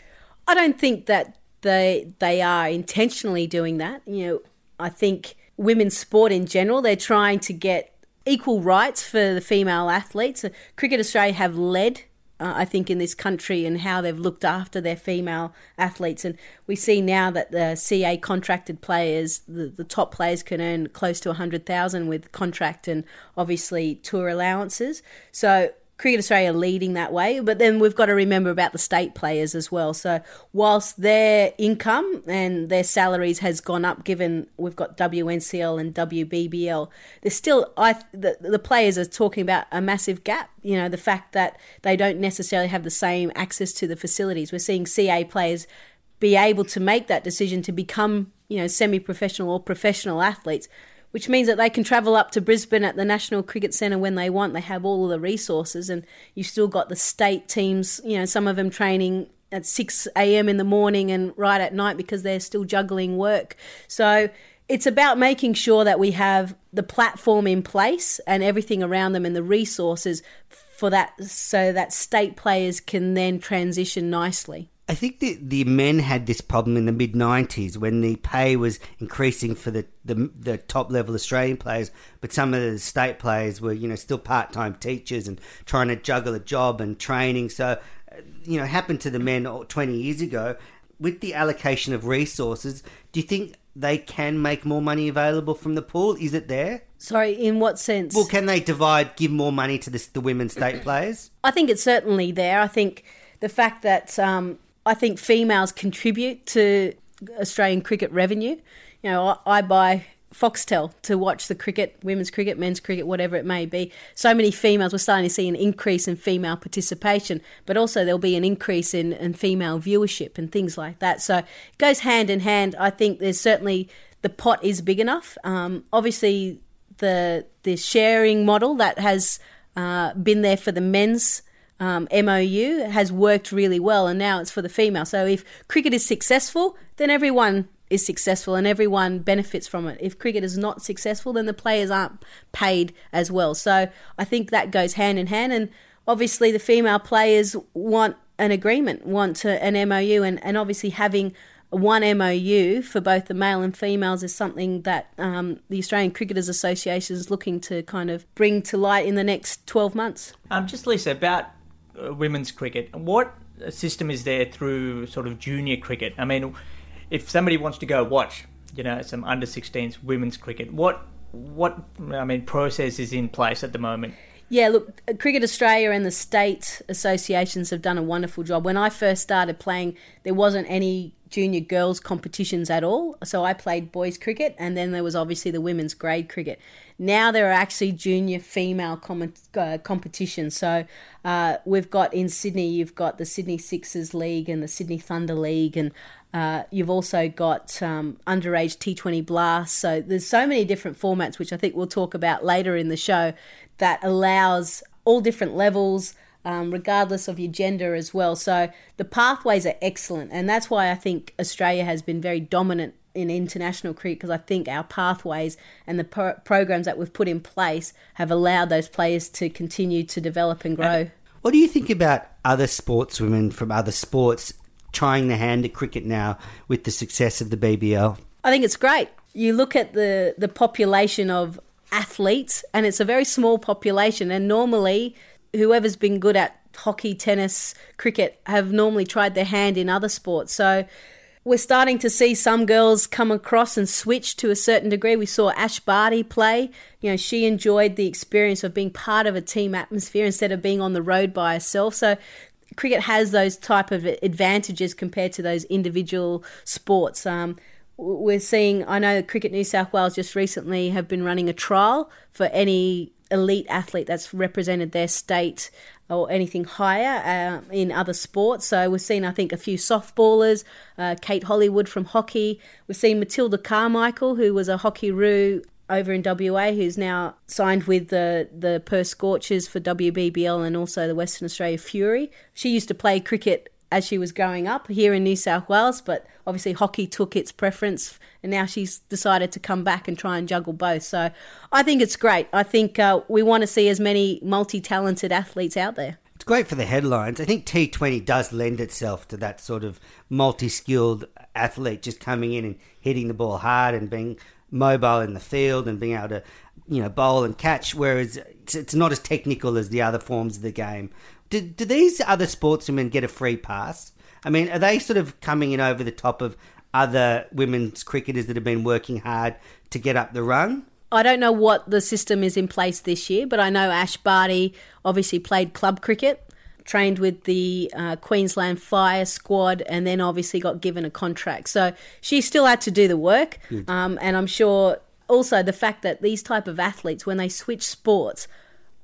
I don't think that they they are intentionally doing that. You know, I think women's sport in general, they're trying to get equal rights for the female athletes. Cricket Australia have led uh, I think, in this country and how they've looked after their female athletes. And we see now that the CA contracted players, the, the top players can earn close to 100000 with contract and obviously tour allowances. So Cricket Australia leading that way, but then we've got to remember about the state players as well. So whilst their income and their salaries has gone up, given we've got WNCL and WBBL, there's still I the, the players are talking about a massive gap. You know the fact that they don't necessarily have the same access to the facilities. We're seeing CA players be able to make that decision to become you know semi-professional or professional athletes which means that they can travel up to Brisbane at the National Cricket Centre when they want. They have all of the resources, and you've still got the state teams, you know, some of them training at 6 a.m. in the morning and right at night because they're still juggling work. So it's about making sure that we have the platform in place and everything around them and the resources for that so that state players can then transition nicely. I think the the men had this problem in the mid '90s when the pay was increasing for the, the, the top level Australian players, but some of the state players were you know still part time teachers and trying to juggle a job and training. So, uh, you know, happened to the men 20 years ago. With the allocation of resources, do you think they can make more money available from the pool? Is it there? Sorry, in what sense? Well, can they divide, give more money to the, the women's state players? I think it's certainly there. I think the fact that um, I think females contribute to Australian cricket revenue. You know, I, I buy Foxtel to watch the cricket, women's cricket, men's cricket, whatever it may be. So many females, we're starting to see an increase in female participation, but also there'll be an increase in, in female viewership and things like that. So it goes hand in hand. I think there's certainly the pot is big enough. Um, obviously, the the sharing model that has uh, been there for the men's um, MOU has worked really well, and now it's for the female. So if cricket is successful, then everyone is successful and everyone benefits from it. If cricket is not successful, then the players aren't paid as well. So I think that goes hand in hand. And obviously, the female players want an agreement, want an MOU, and, and obviously having one MOU for both the male and females is something that um, the Australian Cricketers Association is looking to kind of bring to light in the next 12 months. Um, just Lisa, about Uh, women's cricket. What system is there through sort of junior cricket? I mean, if somebody wants to go watch, you know, some under 16s women's cricket, what what I mean process is in place at the moment? Yeah, look, Cricket Australia and the state associations have done a wonderful job. When I first started playing, there wasn't any junior girls competitions at all. So I played boys cricket, and then there was obviously the women's grade cricket. Now there are actually junior female com- uh, competitions. So uh, we've got in Sydney, you've got the Sydney Sixers League and the Sydney Thunder League, and uh, you've also got um, underage T20 Blast. So there's so many different formats, which I think we'll talk about later in the show, that allows all different levels. Um, regardless of your gender as well. So the pathways are excellent, and that's why I think Australia has been very dominant in international cricket because I think our pathways and the pro- programs that we've put in place have allowed those players to continue to develop and grow. What do you think about other sportswomen from other sports trying their hand at cricket now with the success of the BBL? I think it's great. You look at the, the population of athletes, and it's a very small population, and normally whoever's been good at hockey, tennis, cricket have normally tried their hand in other sports. So we're starting to see some girls come across and switch to a certain degree. We saw Ash Barty play. You know, she enjoyed the experience of being part of a team atmosphere instead of being on the road by herself. So cricket has those type of advantages compared to those individual sports. Um, we're seeing, I know Cricket New South Wales just recently have been running a trial for any elite athlete that's represented their state or anything higher uh, in other sports. So we've seen, I think, a few softballers, uh, Kate Hollywood from hockey. We've seen Matilda Carmichael, who was a hockey roo over in WA, who's now signed with the the Perth Scorchers for WBBL and also the Western Australia Fury. She used to play cricket as she was growing up here in New South Wales, but obviously hockey took its preference, and now she's decided to come back and try and juggle both. So I think it's great. I think uh, we want to see as many multi talented athletes out there. It's great for the headlines. I think T20 does lend itself to that sort of multi skilled athlete just coming in and hitting the ball hard and being mobile in the field and being able to, you know, bowl and catch. Whereas it's, it's not as technical as the other forms of the game. Do, do these other sportswomen get a free pass? I mean, are they sort of coming in over the top of other women's cricketers that have been working hard to get up the rung? I don't know what the system is in place this year, but I know Ash Barty obviously played club cricket, trained with the uh, Queensland Fire squad, and then obviously got given a contract. So she still had to do the work, um, and I'm sure also the fact that these type of athletes, when they switch sports,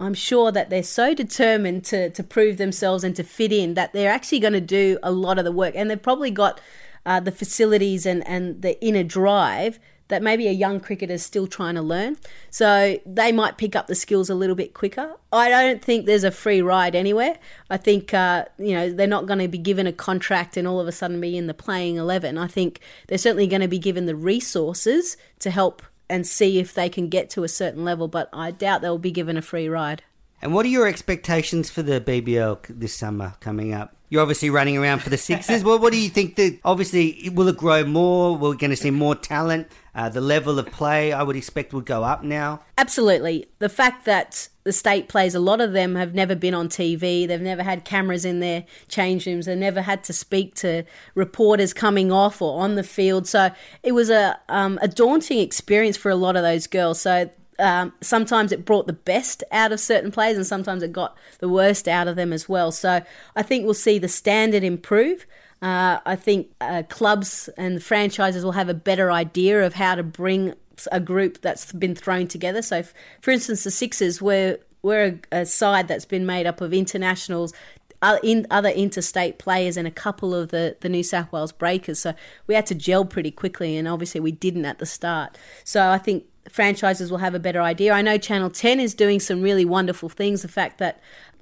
I'm sure that they're so determined to to prove themselves and to fit in that they're actually going to do a lot of the work, and they've probably got uh, the facilities and and the inner drive that maybe a young cricketer is still trying to learn. So they might pick up the skills a little bit quicker. I don't think there's a free ride anywhere. I think, uh, you know, they're not going to be given a contract and all of a sudden be in the playing 11. I think they're certainly going to be given the resources to help and see if they can get to a certain level, but I doubt they'll be given a free ride. And what are your expectations for the BBL this summer coming up? You're obviously running around for the Sixers. well, what do you think? That obviously, will it grow more? We're going to see more talent. Uh, the level of play, I would expect, will go up now. Absolutely. The fact that the state plays, a lot of them have never been on TV. They've never had cameras in their change rooms. They've never had to speak to reporters coming off or on the field. So it was a um, a daunting experience for a lot of those girls. So um, sometimes it brought the best out of certain players and sometimes it got the worst out of them as well. So I think we'll see the standard improve. Uh, I think uh, clubs and franchises will have a better idea of how to bring a group that's been thrown together. So, f- for instance, the Sixers, were we're a, a side that's been made up of internationals, uh, in other interstate players and a couple of the, the New South Wales breakers. So we had to gel pretty quickly, and obviously we didn't at the start. So I think franchises will have a better idea. I know Channel 10 is doing some really wonderful things. The fact that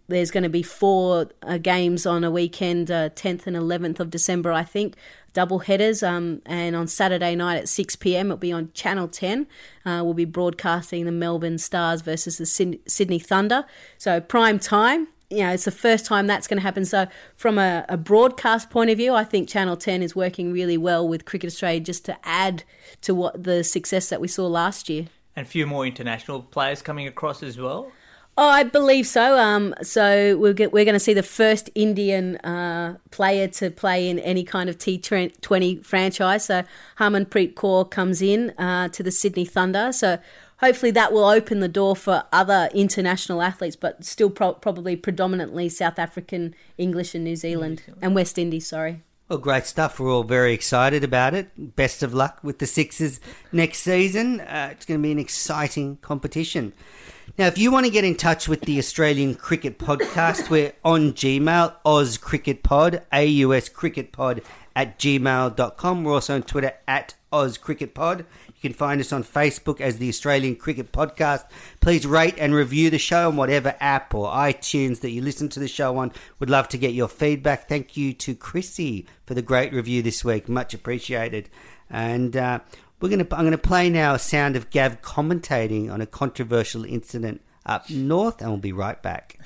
there's going to be four uh, games on a weekend, uh, 10th and 11th of December, I think, double headers. Um, and on Saturday night at 6 p.m., it'll be on Channel 10. Uh, we'll be broadcasting the Melbourne Stars versus the Syd- Sydney Thunder. So prime time. You know, it's the first time that's going to happen. So, from a, a broadcast point of view, I think Channel 10 is working really well with Cricket Australia just to add to what the success that we saw last year. And a few more international players coming across as well. Oh, I believe so. Um, so we'll get, we're going to see the first Indian uh, player to play in any kind of T20 franchise. So Harmanpreet Kaur comes in uh, to the Sydney Thunder. So hopefully that will open the door for other international athletes, but still pro- probably predominantly South African, English, and New Zealand and West Indies. Sorry. Well, great stuff. We're all very excited about it. Best of luck with the Sixers next season. Uh, it's going to be an exciting competition. Now, if you want to get in touch with the Australian Cricket Podcast, we're on Gmail, Oz Cricket Pod, AUS Cricket Pod at gmail.com. We're also on Twitter at Oz Cricket Pod. You can find us on Facebook as the Australian Cricket Podcast. Please rate and review the show on whatever app or iTunes that you listen to the show on. Would love to get your feedback. Thank you to Chrissy for the great review this week. Much appreciated. And uh, we're gonna I'm gonna play now a sound of Gav commentating on a controversial incident up north, and we'll be right back.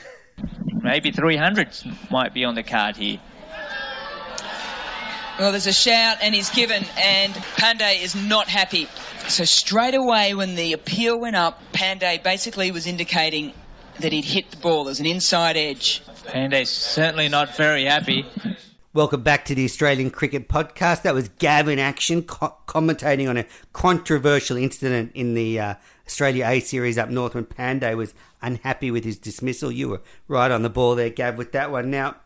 Maybe 300s might be on the card here. Well, there's a shout and he's given, and Pandey is not happy. So straight away, when the appeal went up, Pandey basically was indicating that he'd hit the ball as an inside edge. Pandey's certainly not very happy. Welcome back to the Australian Cricket Podcast. That was Gavin Action co- commentating on a controversial incident in the uh, Australia A Series up north when Pandey was unhappy with his dismissal. You were right on the ball there, Gav, with that one. Now,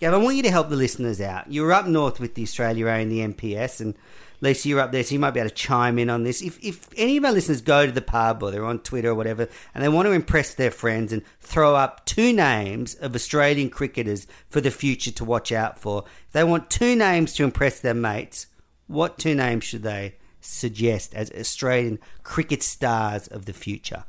Gav, I want you to help the listeners out. You were up north with the Australia A and the NPS, and Lisa, you're up there, so you might be able to chime in on this. If, if any of our listeners go to the pub or they're on Twitter or whatever, and they want to impress their friends and throw up two names of Australian cricketers for the future to watch out for, if they want two names to impress their mates, what two names should they suggest as Australian cricket stars of the future?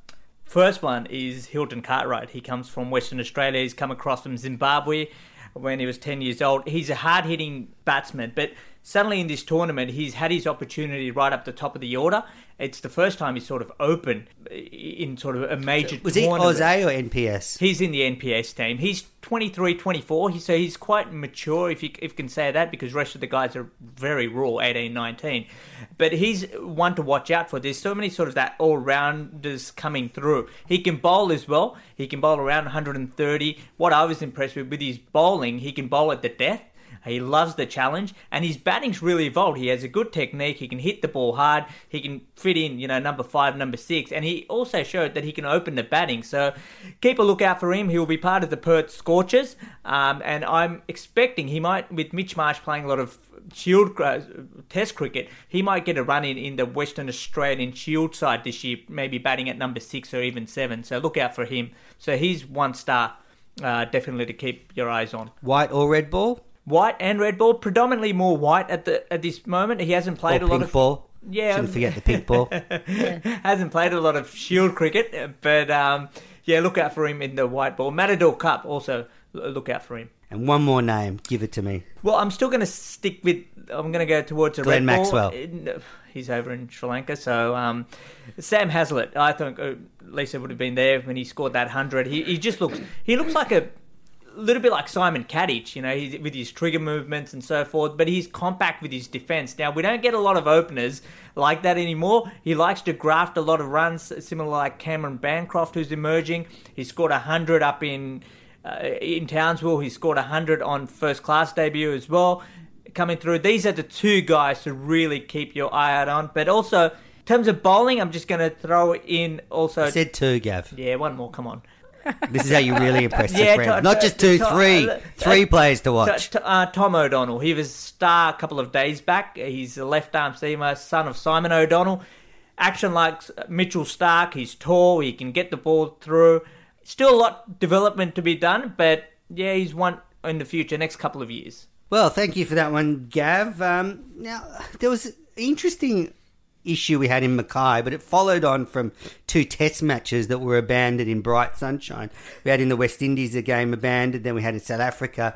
First one is Hilton Cartwright. He comes from Western Australia. He's come across from Zimbabwe when he was 10 years old. He's a hard hitting batsman, but suddenly in this tournament, he's had his opportunity right up the top of the order. It's the first time he's sort of open in sort of a major Was he tournament. Aussie or NPS? He's in the NPS team. He's 23, 24, he, so he's quite mature, if you, if you can say that, because the rest of the guys are very raw, 18, 19. But he's one to watch out for. There's so many sort of that all-rounders coming through. He can bowl as well. He can bowl around 130. What I was impressed with with his bowling, he can bowl at the death. He loves the challenge, and his batting's really evolved. He has a good technique. He can hit the ball hard. He can fit in, you know, number five, number six, and he also showed that he can open the batting. So keep a lookout for him. He will be part of the Perth Scorchers, um, and I'm expecting he might, with Mitch Marsh playing a lot of Shield uh, Test cricket, he might get a run in in the Western Australian Shield side this year, maybe batting at number six or even seven. So look out for him. So he's one star, uh, definitely to keep your eyes on. White or red ball? White and red ball, predominantly more white at the at this moment. He hasn't played or a lot of ball? Yeah, Shouldn't forget the pink ball. hasn't played a lot of Shield cricket, but um, yeah, look out for him in the white ball. Matador Cup also look out for him. And one more name. Give it to me. Well, I'm still going to stick with. I'm going to go towards a Glenn red. Maxwell. Uh, He's over in Sri Lanka, so um, Sam Heazlett. I think uh, Lisa would have been there when he scored that hundred. He he just looks. He looks like a little bit like Simon Katich, you know, he's, with his trigger movements and so forth, but he's compact with his defense. Now, we don't get a lot of openers like that anymore. He likes to graft a lot of runs, similar like Cameron Bancroft, who's emerging. He scored 100 up in uh, in Townsville. He scored 100 on first class debut as well, coming through. These are the two guys to really keep your eye out on. But also, in terms of bowling, I'm just going to throw in also. I said two, Gav. yeah, one more. Come on. This is how you really impress Yeah, your friends. to- Not just two, to- three. uh, Three uh, players to watch. Uh, Tom O'Donnell. He was a star a couple of days back. He's a left arm seamer, son of Simon O'Donnell. Action like Mitchell Starc. He's tall. He can get the ball through. Still a lot development to be done, but yeah, he's one in the future, next couple of years. Well, thank you for that one, Gav. Um, now, there was interesting issue we had in Mackay, but it followed on from two test matches that were abandoned in bright sunshine. We had in the West Indies a game abandoned, then we had in South Africa.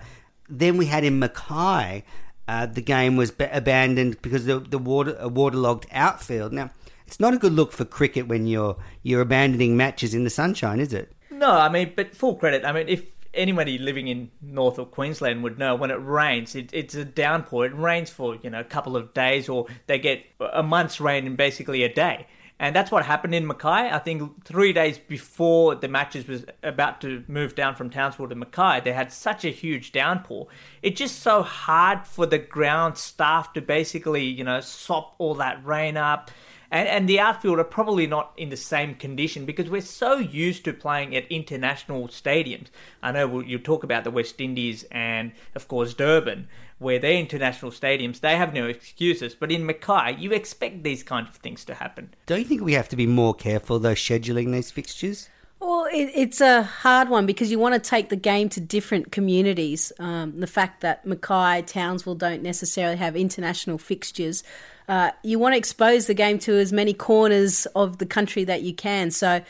Then we had in Mackay, uh, the game was ba- abandoned because the, the water, a waterlogged outfield. Now, it's not a good look for cricket when you're you're abandoning matches in the sunshine, is it? No, I mean, but full credit. I mean, if anybody living in north of Queensland would know, when it rains, it, it's a downpour. It rains for you know a couple of days, or they get a month's rain in basically a day. And that's what happened in Mackay. I think three days before the matches was about to move down from Townsville to Mackay, they had such a huge downpour. It's just so hard for the ground staff to basically, you know, sop all that rain up and, and the outfield are probably not in the same condition because we're so used to playing at international stadiums. I know we'll, you talk about the West Indies and, of course, Durban, where they're international stadiums. They have no excuses. But in Mackay, you expect these kinds of things to happen. Don't you think we have to be more careful though scheduling these fixtures? Well, it, it's a hard one because you want to take the game to different communities. Um, the fact that Mackay, Townsville don't necessarily have international fixtures, uh, you want to expose the game to as many corners of the country that you can. So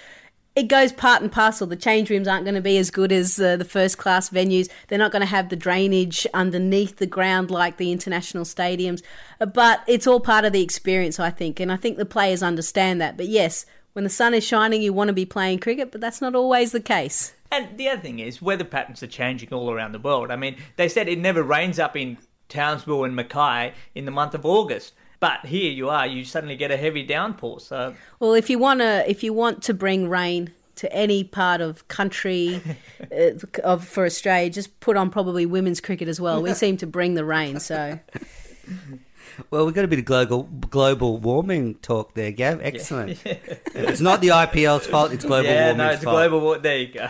it goes part and parcel. The change rooms aren't going to be as good as uh, the first class venues. They're not going to have the drainage underneath the ground like the international stadiums. Uh, But it's all part of the experience, I think. And I think the players understand that. But yes, when the sun is shining, you want to be playing cricket, but that's not always the case. And the other thing is, weather patterns are changing all around the world. I mean, they said it never rains up in Townsville and Mackay in the month of August. But here you are, you suddenly get a heavy downpour. So Well, if you want to, if you want to bring rain to any part of country uh, of for Australia, just put on probably women's cricket as well. We seem to bring the rain, so Well, we've got a bit of global global warming talk there, Gav. Excellent. it's not the IPL's fault; it's global yeah, warming. no, it's global. War- there you go.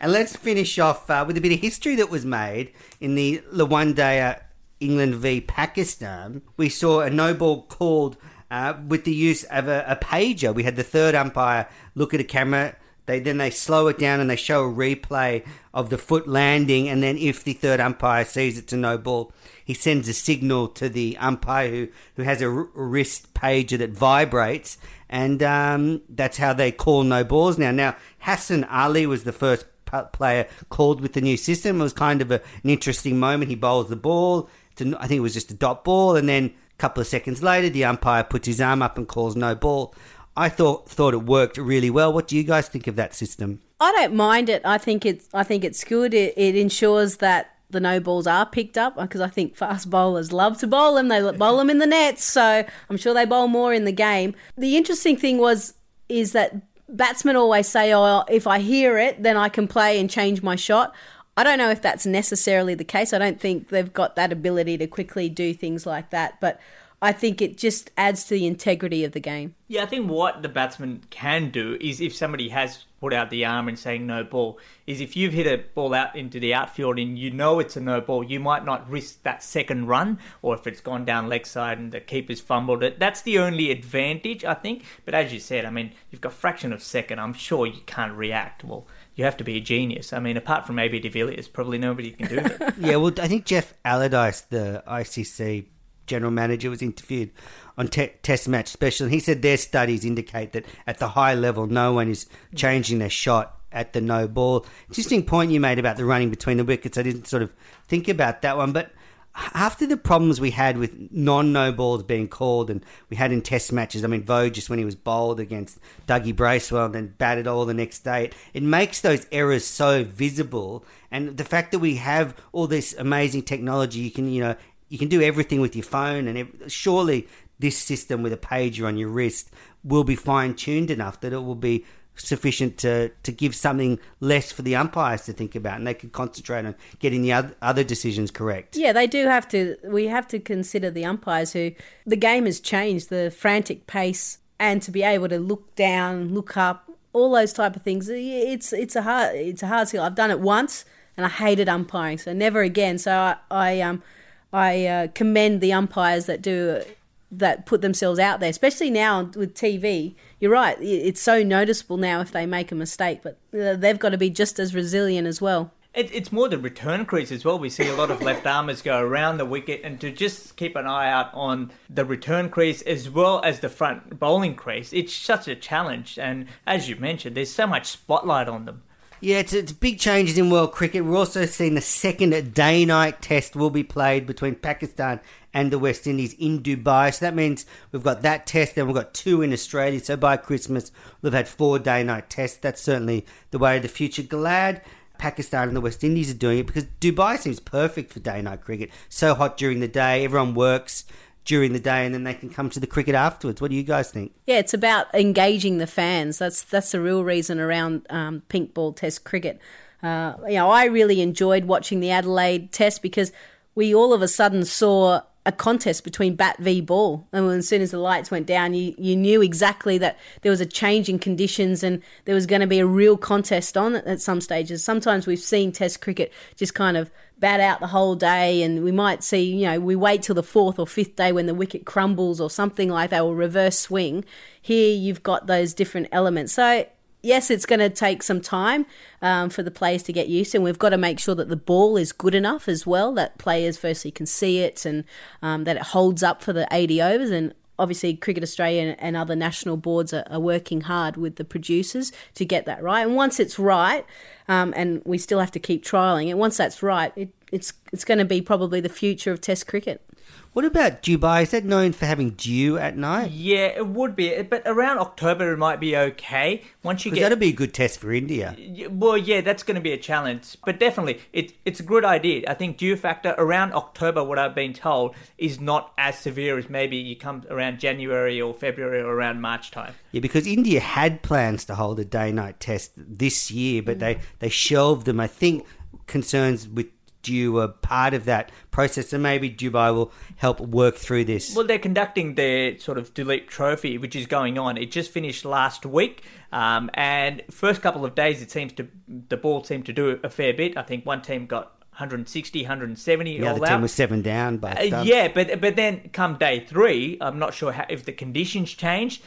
And let's finish off uh, with a bit of history that was made in the the one day uh, England v Pakistan. We saw a no ball called uh, with the use of a, a pager. We had the third umpire look at a camera. They then they slow it down and they show a replay of the foot landing. And then if the third umpire sees it's a no ball, he sends a signal to the umpire who, who has a wrist pager that vibrates. And um, that's how they call no balls now. Now Hassan Ali was the first player called with the new system. It was kind of a, an interesting moment. He bowls the ball. To, I think it was just a dot ball, and then a couple of seconds later, the umpire puts his arm up and calls no ball. I thought thought it worked really well. What do you guys think of that system? I don't mind it. I think it's I think it's good. It, it ensures that the no balls are picked up because I think fast bowlers love to bowl them. They bowl them in the nets, so I'm sure they bowl more in the game. The interesting thing was is that batsmen always say, "Oh, if I hear it, then I can play and change my shot." I don't know if that's necessarily the case. I don't think they've got that ability to quickly do things like that, but I think it just adds to the integrity of the game. Yeah, I think what the batsman can do is if somebody has put out the arm and saying no ball, is if you've hit a ball out into the outfield and you know it's a no ball, you might not risk that second run, or if it's gone down leg side and the keeper's fumbled it. That's the only advantage, I think. But as you said, I mean, you've got fraction of second. I'm sure you can't react. Well, you have to be a genius. I mean, apart from AB de Villiers, probably nobody can do that. yeah, well, I think Geoff Allardice, the ICC general manager, was interviewed on te- Test Match Special, and he said their studies indicate that at the high level, no one is changing their shot at the no ball. Interesting point you made about the running between the wickets. I didn't sort of think about that one, but after the problems we had with non no balls being called and we had in test matches, I mean, Voges when he was bowled against Dougie Bracewell and then batted all the next day, it, it makes those errors so visible. And the fact that we have all this amazing technology, you can, you know, you can do everything with your phone and ev- surely this system with a pager on your wrist will be fine tuned enough that it will be sufficient to, to give something less for the umpires to think about and they can concentrate on getting the oth- other decisions correct. Yeah, they do have to. We have to consider the umpires who the game has changed, the frantic pace, and to be able to look down, look up, all those type of things. It's it's a hard it's a hard skill. I've done it once and I hated umpiring, so never again. So I, I um I uh, commend the umpires that do that put themselves out there, especially now with TV. You're right; it's so noticeable now if they make a mistake, but uh, they've got to be just as resilient as well. It, it's more the return crease as well. We see a lot of left armers go around the wicket, and to just keep an eye out on the return crease as well as the front bowling crease, it's such a challenge. And as you mentioned, there's so much spotlight on them. Yeah, it's, it's big changes in world cricket. We're also seeing the second day night test will be played between Pakistan and the West Indies in Dubai. So that means we've got that test, then we've got two in Australia. So by Christmas, we'll have had four day night tests. That's certainly the way of the future. Glad Pakistan and the West Indies are doing it because Dubai seems perfect for day night cricket. So hot during the day, everyone works during the day and then they can come to the cricket afterwards. What do you guys think? Yeah, it's about engaging the fans. That's that's the real reason around um, pink ball test cricket. Uh, you know, I really enjoyed watching the Adelaide test because we all of a sudden saw a contest between bat v ball. And as soon as the lights went down you, you knew exactly that there was a change in conditions and there was going to be a real contest on it at some stages. Sometimes we've seen test cricket just kind of bat out the whole day and we might see you know we wait till the fourth or fifth day when the wicket crumbles or something like that or reverse swing. Here you've got those different elements. So yes, it's going to take some time um, for the players to get used to, and we've got to make sure that the ball is good enough as well, that players firstly can see it and um, that it holds up for the 80 overs. And obviously, Cricket Australia and other national boards are, are, working hard with the producers to get that right. And once it's right, um, and we still have to keep trialing it, once that's right, it, it's it's going to be probably the future of Test cricket. What about Dubai? Is that known for having dew at night? Yeah, it would be, but around October it might be okay. Once you get that'd be a good test for India. Well, yeah, that's going to be a challenge, but definitely it, it's a good idea. I think dew factor around October, what I've been told, is not as severe as maybe you come around January or February or around March time. Yeah, because India had plans to hold a day-night test this year, but mm. they they shelved them. I think concerns with due a part of that process, and maybe Dubai will help work through this. Well, they're conducting their sort of Duleep Trophy, which is going on. It just finished last week, um, and first couple of days, it seems to the ball seemed to do a fair bit. I think one team got 160, 170. the all other out. team was seven down by Uh, yeah, but but then come day three, I'm not sure how, if the conditions changed,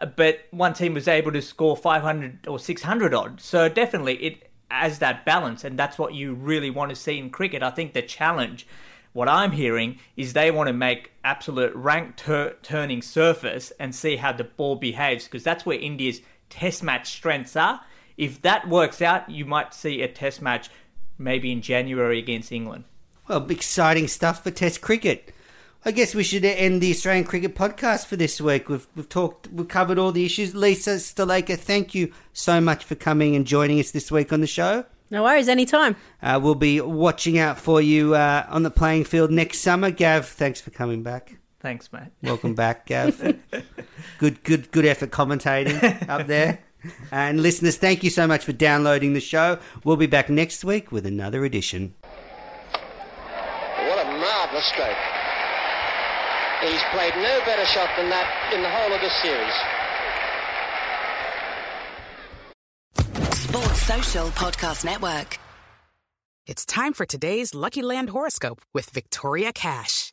uh, but one team was able to score 500 or 600 odd. So definitely it has that balance, and that's what you really want to see in cricket. I think the challenge, what I'm hearing, is they want to make absolute rank tur- turning surface and see how the ball behaves, because that's where India's test match strengths are. If that works out, you might see a test match maybe in January against England. Well, exciting stuff for Test cricket. I guess we should end the Australian Cricket Podcast for this week. We've we've talked, we've covered all the issues. Lisa Sthalekar, thank you so much for coming and joining us this week on the show. No worries, anytime. Uh, we'll be watching out for you uh, on the playing field next summer. Gav, thanks for coming back. Thanks, mate. Welcome back, Gav. good, good, good effort commentating up there. And listeners, thank you so much for downloading the show. We'll be back next week with another edition. What a marvellous stroke. He's played no better shot than that in the whole of this series. Sports Social Podcast Network. It's time for today's Lucky Land horoscope with Victoria Cash.